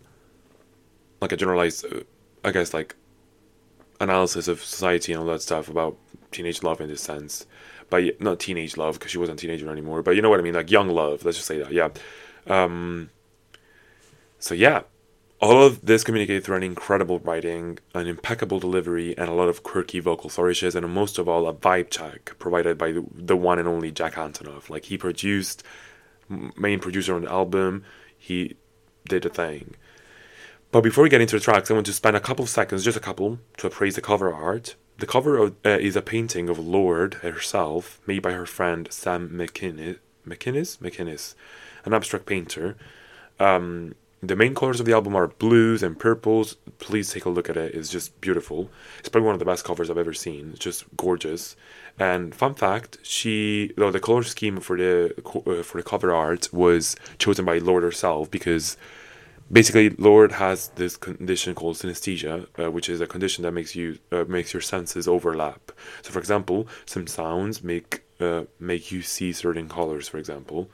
like a generalized uh, i guess like analysis of society and all that stuff about teenage love in this sense. But not teenage love because she wasn't a teenager anymore. But you know what I mean, like young love. Let's just say that. Yeah. Um, so yeah, all of this communicated through an incredible writing, an impeccable delivery, and a lot of quirky vocal flourishes, and most of all, a vibe check provided by the, one and only Jack Antonoff. Like he produced, main producer on the album, he did a thing. But before we get into the tracks, I want to spend a couple of seconds, just a couple, to appraise the cover art. The cover of, uh, is a painting of Lorde herself, made by her friend Sam McKinniss, McKinniss, an abstract painter. Um, the main colors of the album are blues and purples. Please take a look at it. It's just beautiful. It's probably one of the best covers I've ever seen. It's just gorgeous. And fun fact, she though the color scheme for the uh, for the cover art was chosen by Lorde herself because basically Lorde has this condition called synesthesia, uh, which is a condition that makes you uh, makes your senses overlap. So, for example, some sounds make uh, make you see certain colors. For example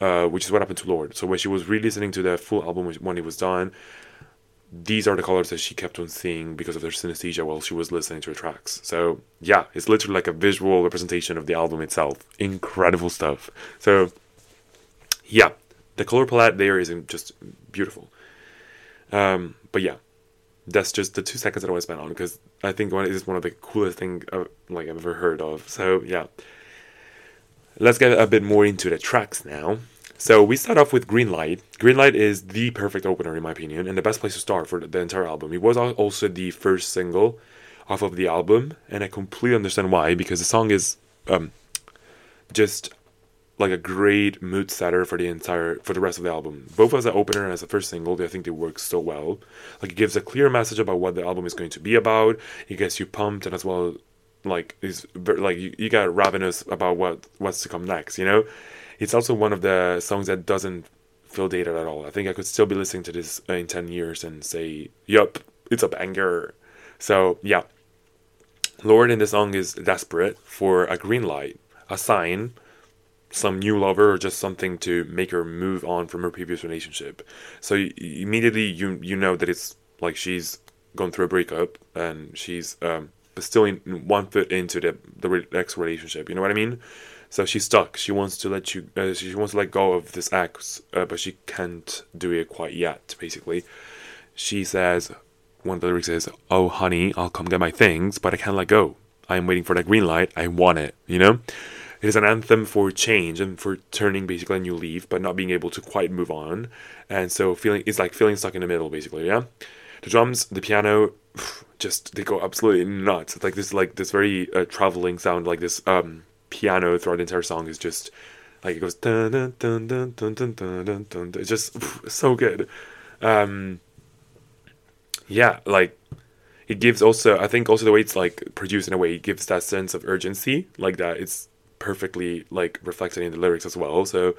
uh, which is what happened to Lorde. So when she was re-listening to the full album when it was done, these are the colors that she kept on seeing because of their synesthesia while she was listening to the tracks. So yeah, it's literally like a visual representation of the album itself. Incredible stuff. So yeah, the color palette there is just beautiful. Um, but yeah, that's just the two seconds that I want to spend on because I think one is one of the coolest thing uh, like I've ever heard of. So yeah, Let's get a bit more into the tracks now. So we start off with Green Light. Green Light is the perfect opener in my opinion, and the best place to start for the entire album. It was also the first single off of the album, and I completely understand why because the song is um, just like a great mood setter for the entire for the rest of the album. Both as an opener and as a first single, I think they work so well. Like it gives a clear message about what the album is going to be about. It gets you pumped, and as well like is like you, you got ravenous about what what's to come next you know? It's also one of the songs that doesn't feel dated at all. I think i could still be listening to this in 10 years and say yup it's a banger. So yeah. Lorde in the song is desperate for a green light a sign some new lover or just something to make her move on from her previous relationship. So immediately you you know that it's like she's gone through a breakup and she's um still in one foot into the the next relationship. You know what I mean? So she's stuck. She wants to let you. Uh, she wants to let go of this ex, uh, but she can't do it quite yet. Basically, she says one of the lyrics is, "Oh, honey, I'll come get my things, but I can't let go. I am waiting for that green light. I want it." You know. It is an anthem for change and for turning basically a new leaf, but not being able to quite move on. And so feeling it's like feeling stuck in the middle, basically. Yeah. The drums, the piano, <sighs> just they go absolutely nuts. It's like this like this very uh, traveling sound, like this um, piano throughout the entire song is just like it goes dun dun dun dun dun dun dun dun. It's just <sighs> so good. Um, yeah, like it gives also I think also the way it's like produced in a way it gives that sense of urgency like that. It's perfectly like reflected in the lyrics as well. So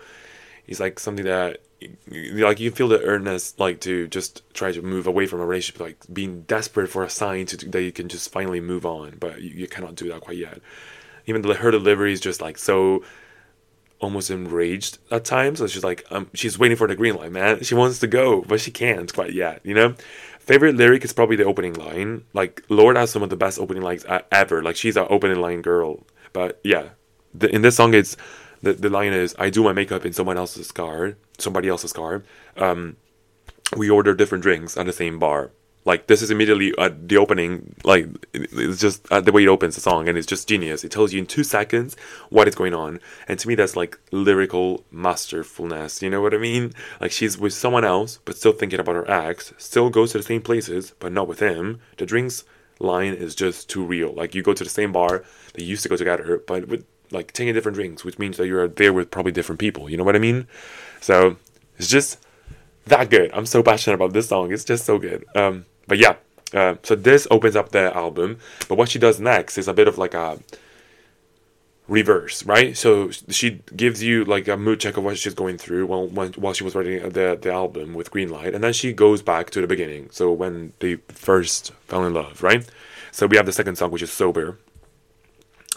it's like something that like you feel the earnest like to just try to move away from a relationship like being desperate for a sign to that you can just finally move on but you, you cannot do that quite yet. Even the, her delivery is just like so almost enraged at times so she's like um, she's waiting for the green light man. She wants to go but she can't quite yet you know? Favorite lyric is probably the opening line. Like Lorde has some of the best opening lines ever. Like she's an opening line girl. But yeah. The, in this song it's the, the line is I do my makeup in someone else's car, somebody else's car. Um, we order different drinks at the same bar. Like this is immediately at the opening. Like it's just the way it opens the song, and it's just genius. It tells you in two seconds what is going on, and to me that's like lyrical masterfulness. You know what I mean? Like she's with someone else, but still thinking about her ex. Still goes to the same places, but not with him. The drinks line is just too real. Like you go to the same bar, they used to go together, but with like taking different drinks, which means that you're there with probably different people. You know what I mean? So it's just that good. I'm so passionate about this song. It's just so good. Um, but yeah, uh, so this opens up the album. But what she does next is a bit of like a reverse, right? So she gives you like a mood check of what she's going through while when, while she was writing the the album with Green Light, and then she goes back to the beginning. So when they first fell in love, right? So we have the second song, which is Sober.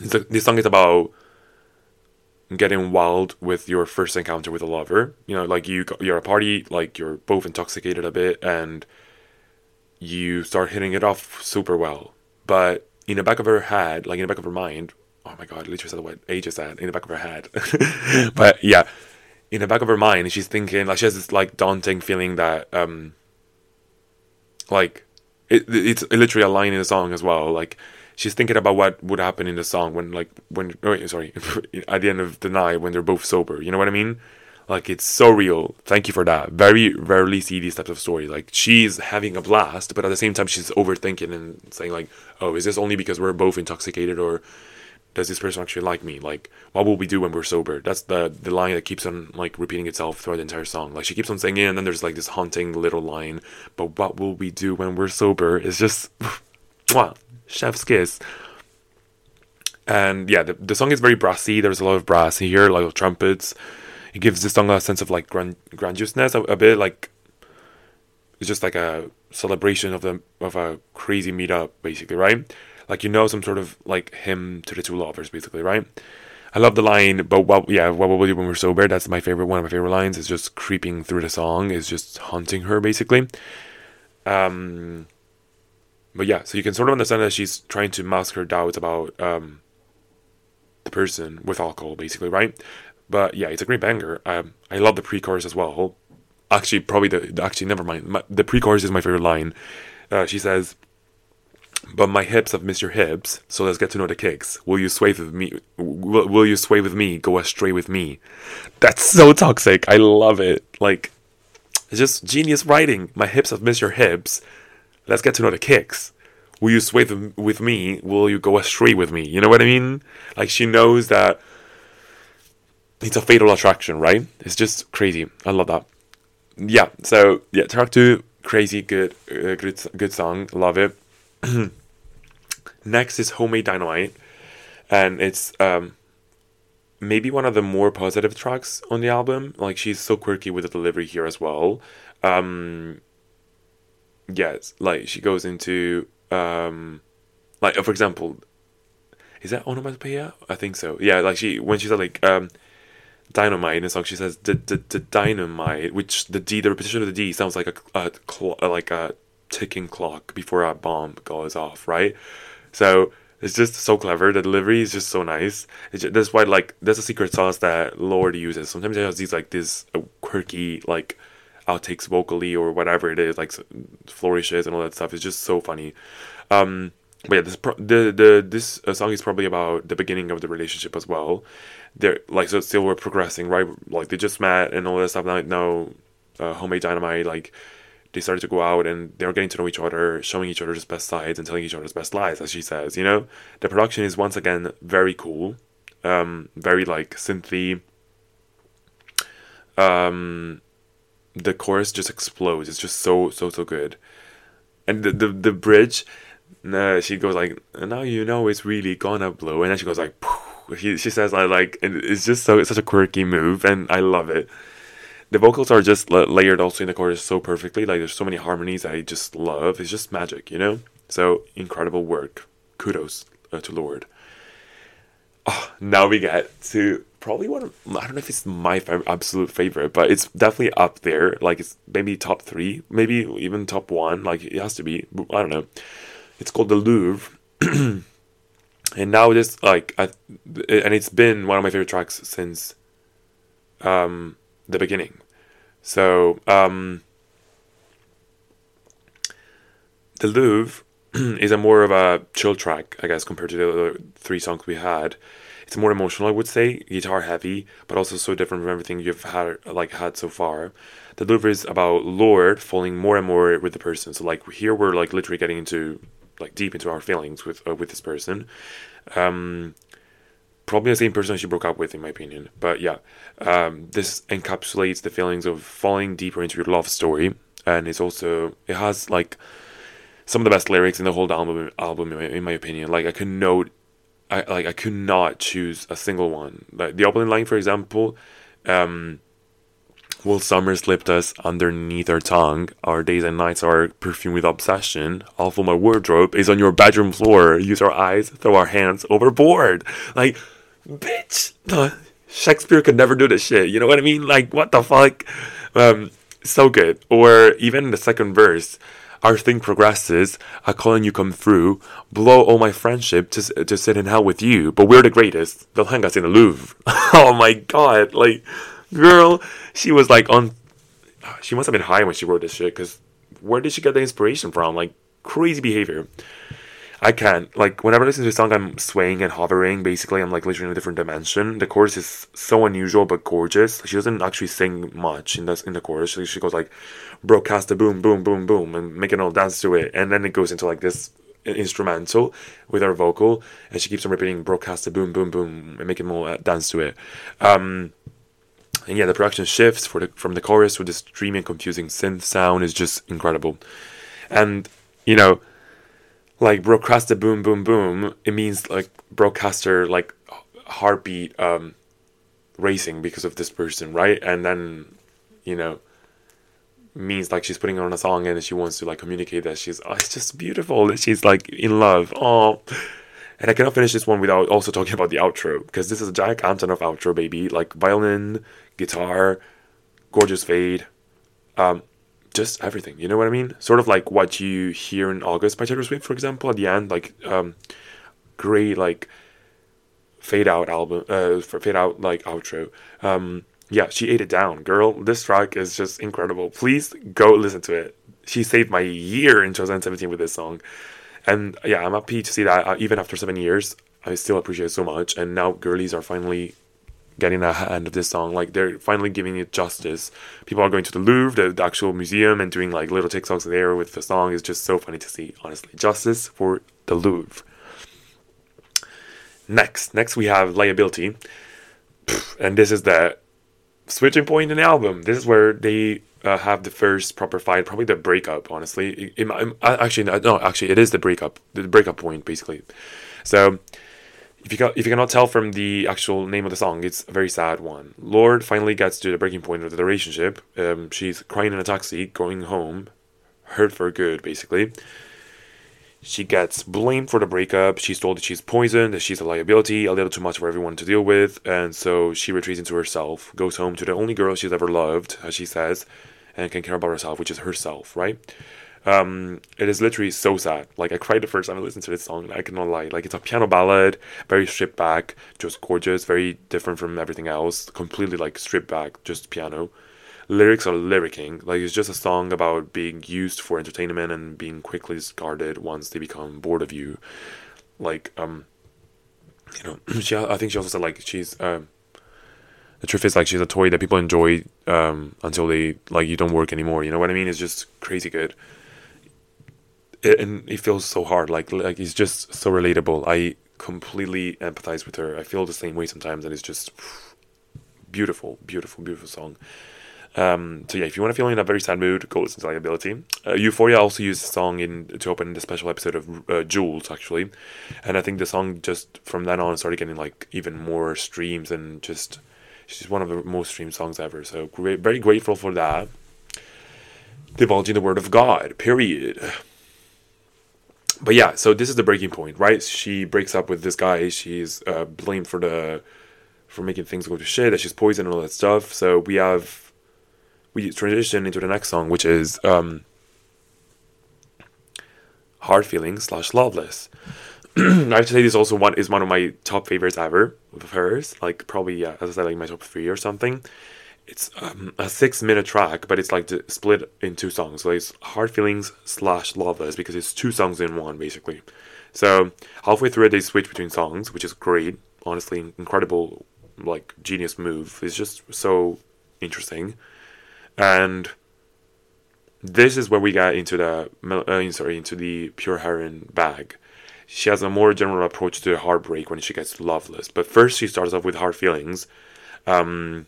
This song is about getting wild with your first encounter with a lover. You know, like you you're a party, like you're both intoxicated a bit, and you start hitting it off super well. but in the back of her head, like in the back of her mind, oh my god, literally said the word ages said in the back of her head. <laughs> but yeah, in the back of her mind, she's thinking like she has this like daunting feeling that um like it, it's literally a line in the song as well. Like she's thinking about what would happen in the song when like when oh, sorry <laughs> at the end of the night when they're both sober. You know what I mean? Like it's so real. Thank you for that. Very rarely see these types of stories. Like she's having a blast, but at the same time she's overthinking and saying like, "Oh, is this only because we're both intoxicated, or does this person actually like me? Like, what will we do when we're sober?" That's the the line that keeps on like repeating itself throughout the entire song. Like she keeps on saying it and then there's like this haunting little line, "But what will we do when we're sober?" It's just, <laughs> chef's kiss. And yeah, the, the song is very brassy. There's a lot of brass here, a lot of trumpets it gives the song a sense of like grand grandiousness a, a bit like it's just like a celebration of the of a crazy meetup basically right like you know some sort of like hymn to the two lovers basically right I love the line, but what yeah, what will we do when we're sober? That's my favorite one of my favorite lines. Is just creeping through the song, is just haunting her basically. Um, but yeah, so you can sort of understand that she's trying to mask her doubts about um the person with alcohol, basically, right? But yeah, it's a great banger. Um, I love the pre-chorus as well. Actually, probably the actually never mind. My, the pre-chorus is my favorite line. Uh, she says, "But my hips have missed your hips, so let's get to know the kicks. Will you sway with me? Will, will you sway with me? Go astray with me." That's so toxic. I love it. Like, it's just genius writing. My hips have missed your hips. Let's get to know the kicks. Will you sway with me? Will you go astray with me? You know what I mean? Like she knows that it's a fatal attraction, right? It's just crazy. I love that. Yeah. So yeah, track two, crazy, good, uh, good, good song. Love it. <clears throat> Next is Homemade Dynamite, and it's um maybe one of the more positive tracks on the album. Like she's so quirky with the delivery here as well. Um, yes, like she goes into um, like for example, is that onomatopoeia? I think so. Yeah, like she when she like um dynamite in the song she says the, the, the dynamite which the d the repetition of the d sounds like a, a cl- like a ticking clock before a bomb goes off right so it's just so clever the delivery is just so nice that's why like that's a secret sauce that lorde uses sometimes he has these like this uh, quirky like outtakes vocally or whatever it is like flourishes and all that stuff. It's just so funny. Um but yeah, this pro- the the this uh, song is probably about the beginning of the relationship as well, they're like so still we're progressing right? Like they just met and all that stuff. Now now uh, homemade dynamite like they started to go out and they're getting to know each other showing each other's best sides and telling each other's best lies as she says you know? The production is once again very cool. Um very like synthy. Um the chorus just explodes it's just so so so good and the the, the bridge uh, she goes like now you know it's really gonna blow and then she goes like Poof he, she says I like and it's just so it's such a quirky move and I love it. The vocals are just layered also in the chorus so perfectly. Like there's so many harmonies I just love. It's just magic, you know. So incredible work. Kudos uh, to Lorde. Oh, now we get to probably one of I don't know if it's my absolute favorite, but it's definitely up there. Like it's maybe top three, maybe even top one. Like it has to be. I don't know. It's called the Louvre. <clears throat> and now this like I, and it's been one of my favorite tracks since um the beginning so um the louvre <clears throat> is a more of a chill track i guess compared to the other three songs we had it's more emotional i would say guitar heavy but also so different from everything you've had like had so far the louvre is about Lorde falling more and more with the person so like here we're like literally getting into like deep into our feelings with uh, with this person. Um, probably the same person she broke up with, in my opinion. But yeah, um, this encapsulates the feelings of falling deeper into your love story, and it's also it has like some of the best lyrics in the whole album. Album, in my, in my opinion, like I could note, I like I could not choose a single one. Like the opening line, for example. Um, Will summer slipped us underneath our tongue? Our days and nights are perfumed with obsession. Although my wardrobe is on your bedroom floor. Use our eyes, throw our hands overboard. Like, bitch, Shakespeare could never do this shit. You know what I mean? Like, what the fuck? Um, so good. Or even the second verse, our thing progresses. I calling you come through, blow all my friendship to to sit in hell with you. But we're the greatest. They'll hang us in the Louvre. <laughs> oh my god! Like, girl, she was like on. She must have been high when she wrote this shit. Cause where did she get the inspiration from? Like crazy behavior. I can't. Like, whenever I listen to a song, I'm swaying and hovering. Basically, I'm like literally in a different dimension. The chorus is so unusual but gorgeous. She doesn't actually sing much in the, in the chorus. She, she goes like, broadcast the boom, boom, boom, boom, and make all dance to it. And then it goes into like this instrumental with her vocal. And she keeps on repeating, broadcast the boom, boom, boom, and make it more uh, dance to it. Um, and yeah, the production shifts the, from the chorus with this dreamy confusing synth sound is just incredible. And, you know, like broadcaster boom boom boom it means like broadcaster like heartbeat um racing because of this person right and then you know means like she's putting on a song and she wants to like communicate that she's oh, it's just beautiful that she's like in love oh and I cannot finish this one without also talking about the outro because this is a Jack Antonoff outro baby like violin guitar gorgeous fade um just everything. You know what I mean? Sort of like what you hear in August by Taylor Swift, for example, at the end, like um, great like fade out album, uh, for fade out like outro. Um, yeah, she ate it down, girl. This track is just incredible. Please go listen to it. She saved my year in 2017 with this song, and yeah, I'm happy to see that uh, even after seven years, I still appreciate it so much. And now girlies are finally getting a hand of this song. Like they're finally giving it justice. People are going to the Louvre, the, the, actual museum, and doing like little TikToks there with the song. is just so funny to see. Honestly, justice for the Louvre. Next, next we have liability, and this is the switching point in the album. This is where they uh, have the first proper fight, probably the breakup. Honestly, it, it, it, actually no, actually it is the breakup, the breakup point basically. So if you if you cannot tell from the actual name of the song, it's a very sad one. Lorde finally gets to the breaking point of the relationship. Um, she's crying in a taxi, going home, hurt for good, basically. She gets blamed for the breakup. She's told that she's poisoned, that she's a liability, a little too much for everyone to deal with, and so she retreats into herself, goes home to the only girl she's ever loved, as she says, and can care about herself, which is herself, right? Um, it is literally so sad. Like I cried the first time I listened to this song. I cannot lie. Like it's a piano ballad, very stripped back, just gorgeous, very different from everything else. Completely like stripped back, just piano. Lyrics are lyricking. Like it's just a song about being used for entertainment and being quickly discarded once they become bored of you. Like um, you know, <clears throat> she. I think she also said like she's um. The truth is, like, she's a toy that people enjoy um, until they like you don't work anymore. You know what I mean? It's just crazy good it, and it feels so hard. Like like it's just so relatable. I completely empathize with her. I feel the same way sometimes, and it's just <sighs> beautiful, beautiful, beautiful song. Um, so yeah, if you want to feel in a very sad mood, go listen to Liability. Uh, Euphoria also used the song in to open the special episode of uh, Jules actually, and I think the song just from then on started getting like even more streams and just she's one of the most streamed songs ever. So great, very grateful for that. Divulging the word of God. Period but yeah, so this is the breaking point, right? She breaks up with this guy. She's uh, blamed for the for making things go to shit. That she's poisoned and all that stuff. So we have we transition into the next song, which is um, hard feelings slash loveless. <clears throat> I have to say this also one is one of my top favorites ever of hers. Like probably yeah, as I said, like my top three or something it's um, a six minute track, but it's like split in two songs. So it's Hard Feelings slash Loveless because it's two songs in one basically. So halfway through they switch between songs, which is great. Honestly, incredible, like genius move. It's just so interesting, and this is where we get into the uh, sorry into the pure heroin bag. She has a more general approach to heartbreak when she gets loveless, but first she starts off with hard feelings. Um,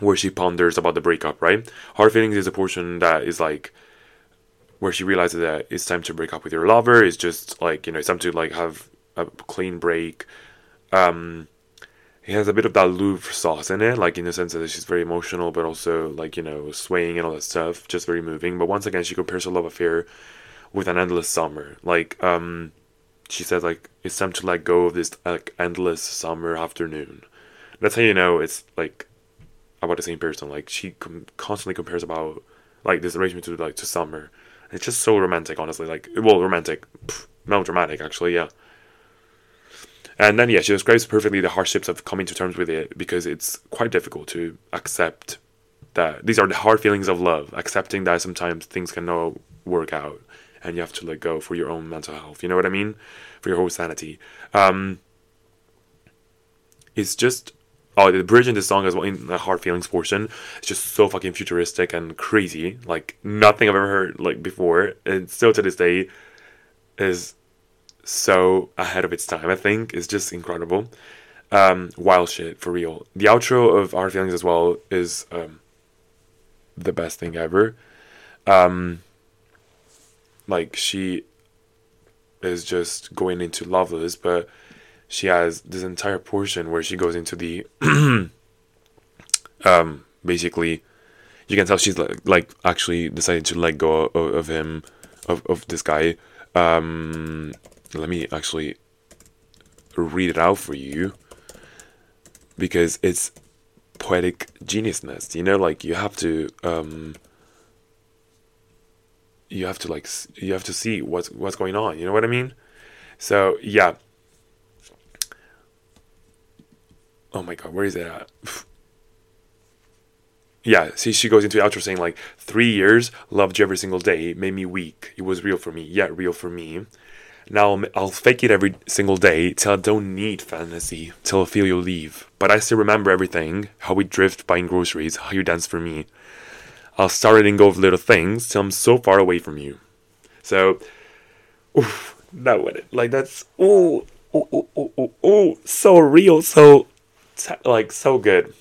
where she ponders about the breakup, right? Hard feelings is a portion that is like where she realizes that it's time to break up with your lover. It's just like, you know, it's time to like have a clean break. Um he has a bit of that Louvre sauce in it, like in the sense that she's very emotional, but also like, you know, swaying and all that stuff, just very moving. But once again, she compares her love affair with an endless summer. Like, um, she says, like, it's time to let go of this like endless summer afternoon. That's how you know it's like about the same person. Like she com- constantly compares about like this arrangement to like to summer. It's just so romantic, honestly. Like well, romantic, pff, melodramatic actually. Yeah. And then yeah, she describes perfectly the hardships of coming to terms with it because it's quite difficult to accept that these are the hard feelings of love, accepting that sometimes things cannot work out and you have to let go for your own mental health. You know what I mean? For your whole sanity. Um, it's just oh the bridge in this song as well in the hard feelings portion it's just so fucking futuristic and crazy like nothing i've ever heard like before and still to this day is so ahead of its time i think it's just incredible. Um wild shit for real. The outro of Hard feelings as well is um the best thing ever. Um like she is just going into loveless but she has this entire portion where she goes into the <clears throat> um basically you can tell she's like, like actually decided to let go of, of him of, of this guy. Um let me actually read it out for you because it's poetic geniusness you know like you have to um you have to like you have to see what's what's going on you know what i mean so yeah oh my god, where is it at? <sighs> yeah, see, she goes into the outro saying like, three years, loved you every single day, made me weak. It was real for me, yeah, real for me. Now I'll, I'll fake it every single day till I don't need fantasy, till I feel you leave. But I still remember everything, how we drift buying groceries, how you dance for me. I'll start letting go of little things till I'm so far away from you. So, oof, that one, like that's ooh, ooh, ooh, ooh, ooh, so real, so like so good.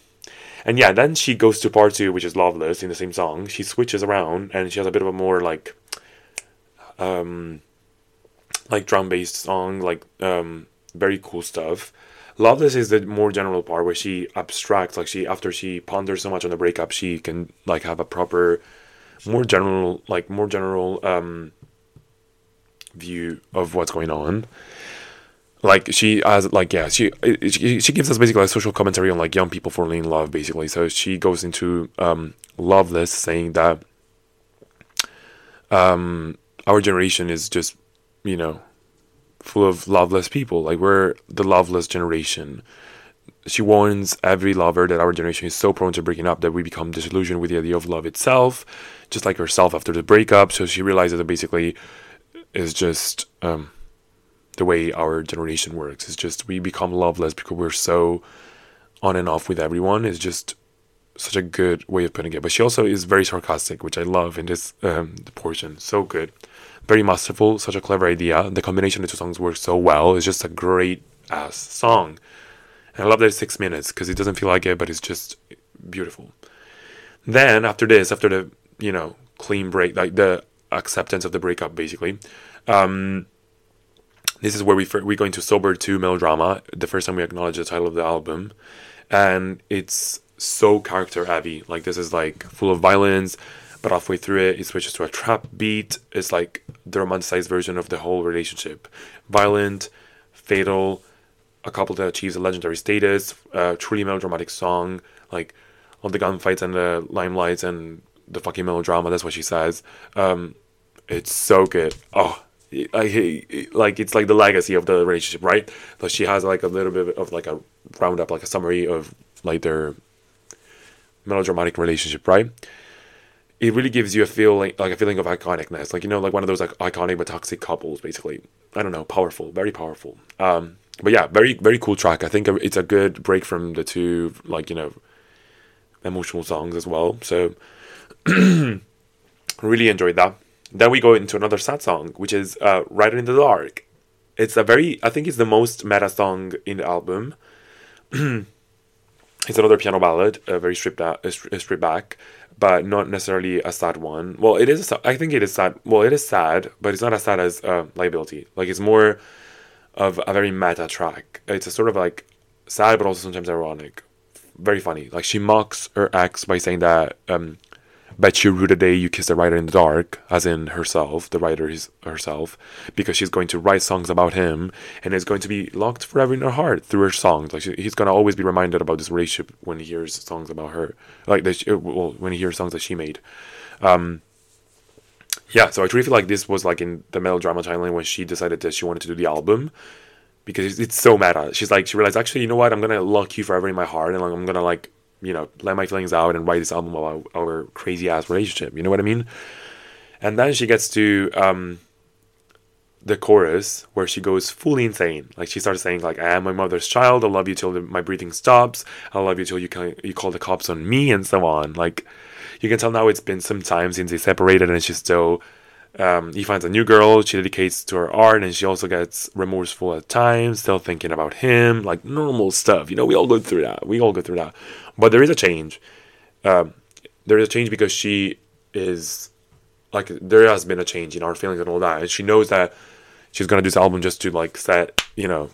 And yeah, then she goes to part two, which is Loveless in the same song. She switches around and she has a bit of a more like um like drum based song, like um very cool stuff. Loveless is the more general part where she abstracts, like she after she ponders so much on the breakup, she can like have a proper more general like more general um view of what's going on like she has like yeah she, she she gives us basically a social commentary on like young people falling in love basically so she goes into um loveless saying that um our generation is just you know full of loveless people like we're the loveless generation she warns every lover that our generation is so prone to breaking up that we become disillusioned with the idea of love itself just like herself after the breakup so she realizes that basically is just um the way our generation works. It's just we become loveless because we're so on and off with everyone. It's just such a good way of putting it. But she also is very sarcastic, which I love in this um, portion. So good, very masterful, such a clever idea. The combination of the two songs works so well. It's just a great ass song. And I love that it's six minutes because it doesn't feel like it, but it's just beautiful. Then after this, after the you know clean break, like the acceptance of the breakup, basically. Um, this is where we we go into sober two melodrama. The first time we acknowledge the title of the album, and it's so character heavy. Like this is like full of violence, but halfway through it, it switches to a trap beat. It's like the romanticized version of the whole relationship. Violent, fatal, a couple that achieves a legendary status, a truly melodramatic song, like all the gunfights and the limelights and the fucking melodrama. That's what she says. Um, it's so good. Oh, like like it's like the legacy of the relationship, right? So she has like a little bit of like a roundup, like a summary of like their melodramatic relationship, right? It really gives you a feeling like a feeling of iconicness, like you know, like one of those like iconic but toxic couples, basically. I don't know, powerful, very powerful. Um, but yeah, very very cool track. I think it's a good break from the two like you know emotional songs as well. So <clears throat> really enjoyed that. Then we go into another sad song, which is uh, Writer in the Dark. It's a very, I think it's the most meta song in the album. <clears throat> it's another piano ballad, uh, very stripped out, uh, stripped back, but not necessarily a sad one. Well, it is. I think it is sad. Well, it is sad, but it's not as sad as uh, Liability. Like it's more of a very meta track. It's a sort of like sad, but also sometimes ironic. Very funny. Like she mocks her ex by saying that um, Bet you rue the day you kiss the writer in the dark, as in herself, the writer is herself, because she's going to write songs about him and is going to be locked forever in her heart through her songs. Like she, he's going to always be reminded about this relationship when he hears songs about her, like that. She, well, when he hears songs that she made. Um, yeah, so I truly feel like this was like in the melodrama timeline when she decided that she wanted to do the album because it's so meta. She's like, she realized, actually, you know what? I'm gonna lock you forever in my heart, and like, I'm gonna like, you know, let my feelings out and write this album about our crazy ass relationship. You know what I mean? And then she gets to um, the chorus where she goes fully insane. Like she starts saying, like, "I am my mother's child. I love you till the, my breathing stops. I love you till you can, you call the cops on me, and so on." Like, you can tell now it's been some time since they separated, and she's still um, he finds a new girl she dedicates to her art and she also gets remorseful at times still thinking about him like normal stuff you know we all go through that we all go through that but there is a change um, there is a change because she is like there has been a change in our feelings and all that and she knows that she's gonna do this album just to like set you know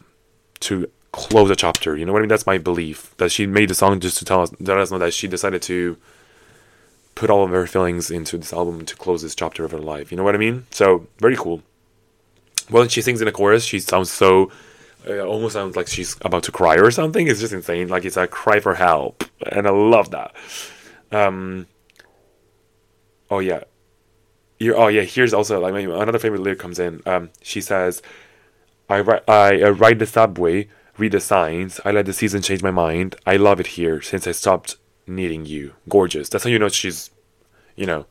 to close a chapter you know what i mean that's my belief that she made the song just to tell us know that she decided to put all of her feelings into this album to close this chapter of her life. You know what I mean? So very cool. Well, she sings in a chorus. She sounds so, uh, almost sounds like she's about to cry or something. It's just insane. Like it's a cry for help, and I love that. Um. Oh yeah. You're, oh yeah. Here's also like another favorite lyric comes in. Um, she says, "I ri- I uh, ride the subway, read the signs. I let the season change my mind. I love it here since I stopped needing you. Gorgeous. That's how you know she's, you know,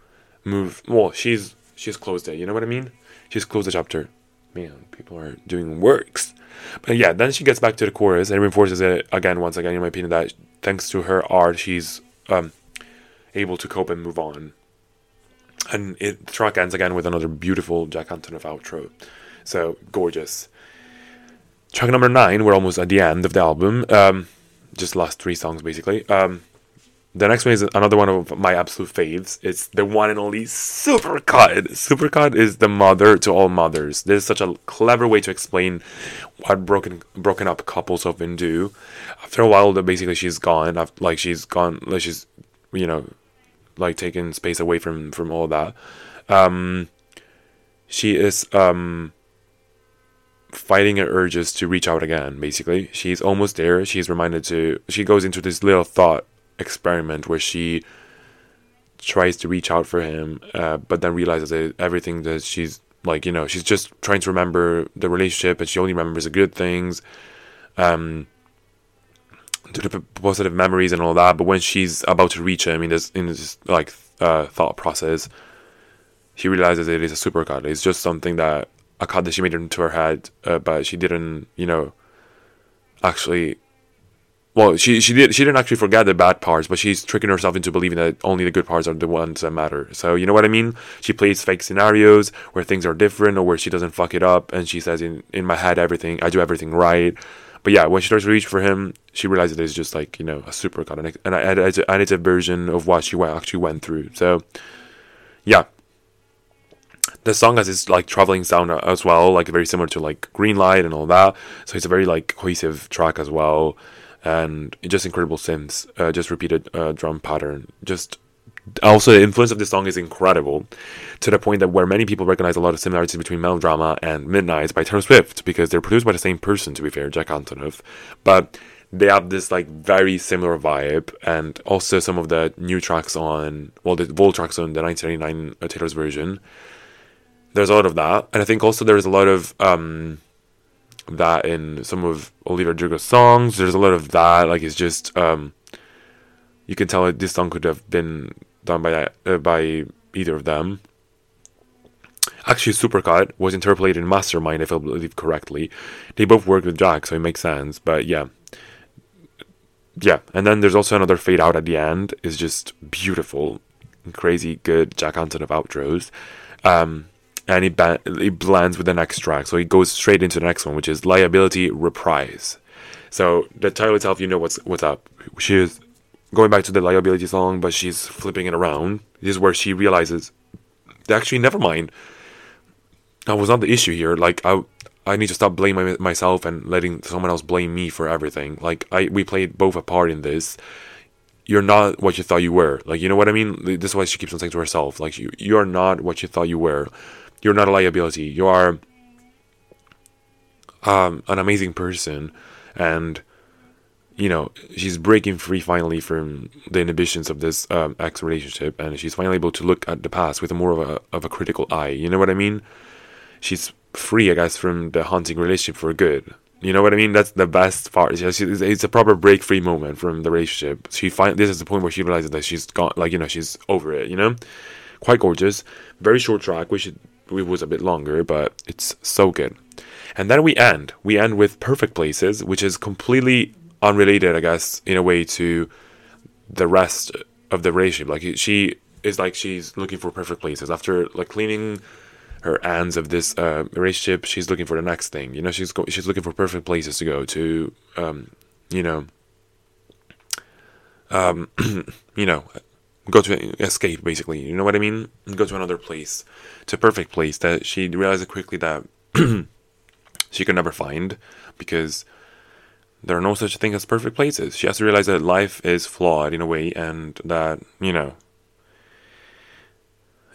move. Well, she's she's closed it. You know what I mean? She's closed the chapter. Man, people are doing works. But yeah, then she gets back to the chorus and reinforces it again, once again, in my opinion, that thanks to her art, she's um, able to cope and move on. And it the track ends again with another beautiful Jack Antonoff outro. So gorgeous. Track number nine, we're almost at the end of the album. Um, just last three songs basically. Um, the next one is another one of my absolute faves. It's the one and only Supercut. Supercut is the mother to all mothers. This is such a clever way to explain what broken broken up couples often do. After a while, basically she's gone. Like she's gone. Like she's, you know, like taking space away from from all that. Um, she is um fighting her urges to reach out again. Basically, she's almost there. She's reminded to. She goes into this little thought experiment where she tries to reach out for him, uh, but then realizes that everything that she's like, you know, she's just trying to remember the relationship, and she only remembers the good things, um, the positive memories and all that. But when she's about to reach him in this in this like uh, thought process, she realizes it is a super cut. It's just something that a cut that she made into her head, uh, but she didn't, you know, actually well, she she did she didn't actually forget the bad parts, but she's tricking herself into believing that only the good parts are the ones that matter. So you know what I mean? She plays fake scenarios where things are different or where she doesn't fuck it up, and she says in in my head everything I do everything right. But yeah, when she starts to reach for him, she realizes it's just like you know a super cut, and and, and, and it's a version of what she actually went through. So yeah, the song has this like traveling sound as well, like very similar to like Green Light and all that. So it's a very like cohesive track as well and just incredible synths, uh, just repeated uh, drum pattern. Just also the influence of this song is incredible, to the point that where many people recognize a lot of similarities between Melodrama and Midnights by Taylor Swift because they're produced by the same person. To be fair, Jack Antonoff, but they have this like very similar vibe, and also some of the new tracks on well, the Vault tracks on the 1999 uh, Taylor's version. There's a lot of that, and I think also there's a lot of um, that in some of Olivia Rodrigo's songs. There's a lot of that. Like it's just um, you can tell this song could have been done by uh, by either of them. Actually, Supercut was interpolated in Mastermind, if I believe correctly. They both worked with Jack, so it makes sense. But yeah, yeah. And then there's also another fade out at the end. Is just beautiful, crazy good Jack Antonoff outros. Um, and it, ba- it blends with the next track. So it goes straight into the next one, which is Liability Reprise. So the title itself, you know what's what's up. She is going back to the Liability song, but she's flipping it around. This is where she realizes, actually, never mind. That was not the issue here. Like I, I need to stop blaming myself and letting someone else blame me for everything. Like I, we played both a part in this. you're not what you thought you were. Like, you know what I mean? This is why she keeps on saying to herself, like, you, you are not what you thought you were. You're not a liability. You are um, an amazing person. And, you know, she's breaking free finally from the inhibitions of this um, ex relationship. And she's finally able to look at the past with more of a, of a critical eye. You know what I mean? She's free, I guess, from the haunting relationship for good. You know what I mean? That's the best part. It's a proper break free moment from the relationship. She find this is the point where she realizes that she's gone, like you know, she's over it. You know, quite gorgeous. Very short track. Wish it, it was a bit longer, but it's so good. And then we end. We end with perfect places, which is completely unrelated, I guess, in a way to the rest of the relationship. Like she is like she's looking for perfect places after like cleaning her ends of this uh, relationship, she's looking for the next thing. You know, she's go- she's looking for perfect places to go to. Um, you know, um, <clears throat> you know, go to escape basically. You know what I mean? Go to another place, to a perfect place that she realized quickly that <clears throat> she could never find because there are no such thing as perfect places. She has to realize that life is flawed in a way, and that you know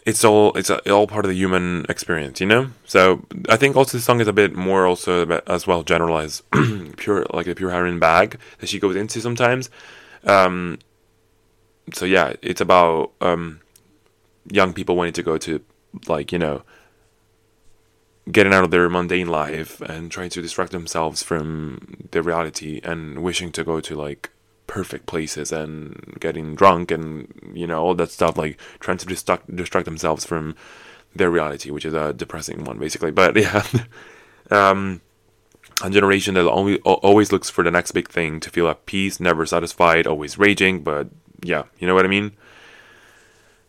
it's all it's all part of the human experience, you know. So I think also the song is a bit more also as well generalized, <clears throat> pure like the pure heroin bag that she goes into sometimes. Um, so yeah, it's about um, young people wanting to go to like you know getting out of their mundane life and trying to distract themselves from the reality and wishing to go to like perfect places and getting drunk and you know all that stuff like trying to distract distract themselves from their reality which is a depressing one basically. But <laughs> yeah um a generation that only always looks for the next big thing to feel at peace never satisfied always raging but yeah you know what i mean?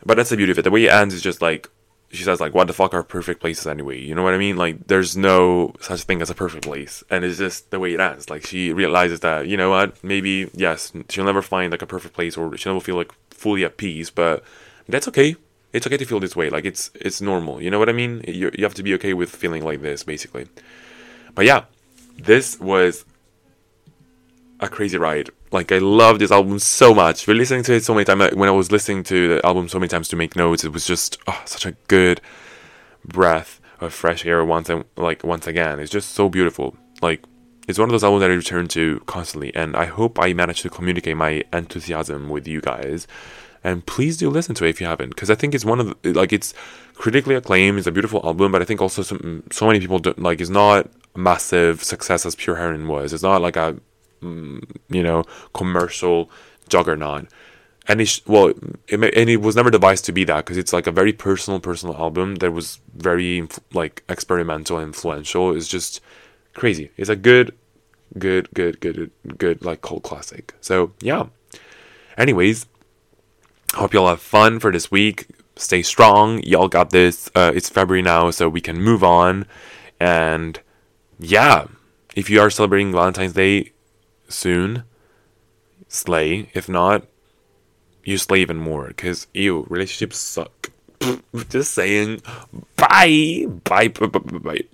But that's the beauty of it. The way it ends is just like she says like what the fuck are perfect places anyway? You know what i mean? Like there's no such thing as a perfect place. And it's just the way it ends. Like she realizes that you know what? Maybe yes she'll never find like a perfect place or she'll never feel like fully at peace but that's okay. It's okay to feel this way. Like it's it's normal. You know what i mean? You, you have to be okay with feeling like this basically. But yeah this was a crazy ride. Like I love this album so much. We're listening to it so many times. When I was listening to the album so many times to make notes, it was just oh, such a good breath of fresh air once and like once again. It's just so beautiful. Like it's one of those albums that I return to constantly, and I hope I managed to communicate my enthusiasm with you guys. And please do listen to it if you haven't, because I think it's one of the, like it's critically acclaimed. It's a beautiful album, but I think also some so many people don't like it's not a massive success as Pure Heroin was. It's not like a you know, commercial juggernaut. And it, well, it, and it was never devised to be that because it's like a very personal, personal album that was very like experimental, influential. It's just crazy. It's a good, good, good, good, good like cult classic. So yeah. Anyways, hope y'all have fun for this week. Stay strong. Y'all got this. Uh, it's February now, so we can move on. And yeah, if you are celebrating Valentine's Day, soon, slay. If not, you slay even more. Cause ew, relationships suck. <laughs> Just saying. Bye. Bye. Bye. Bye. bye.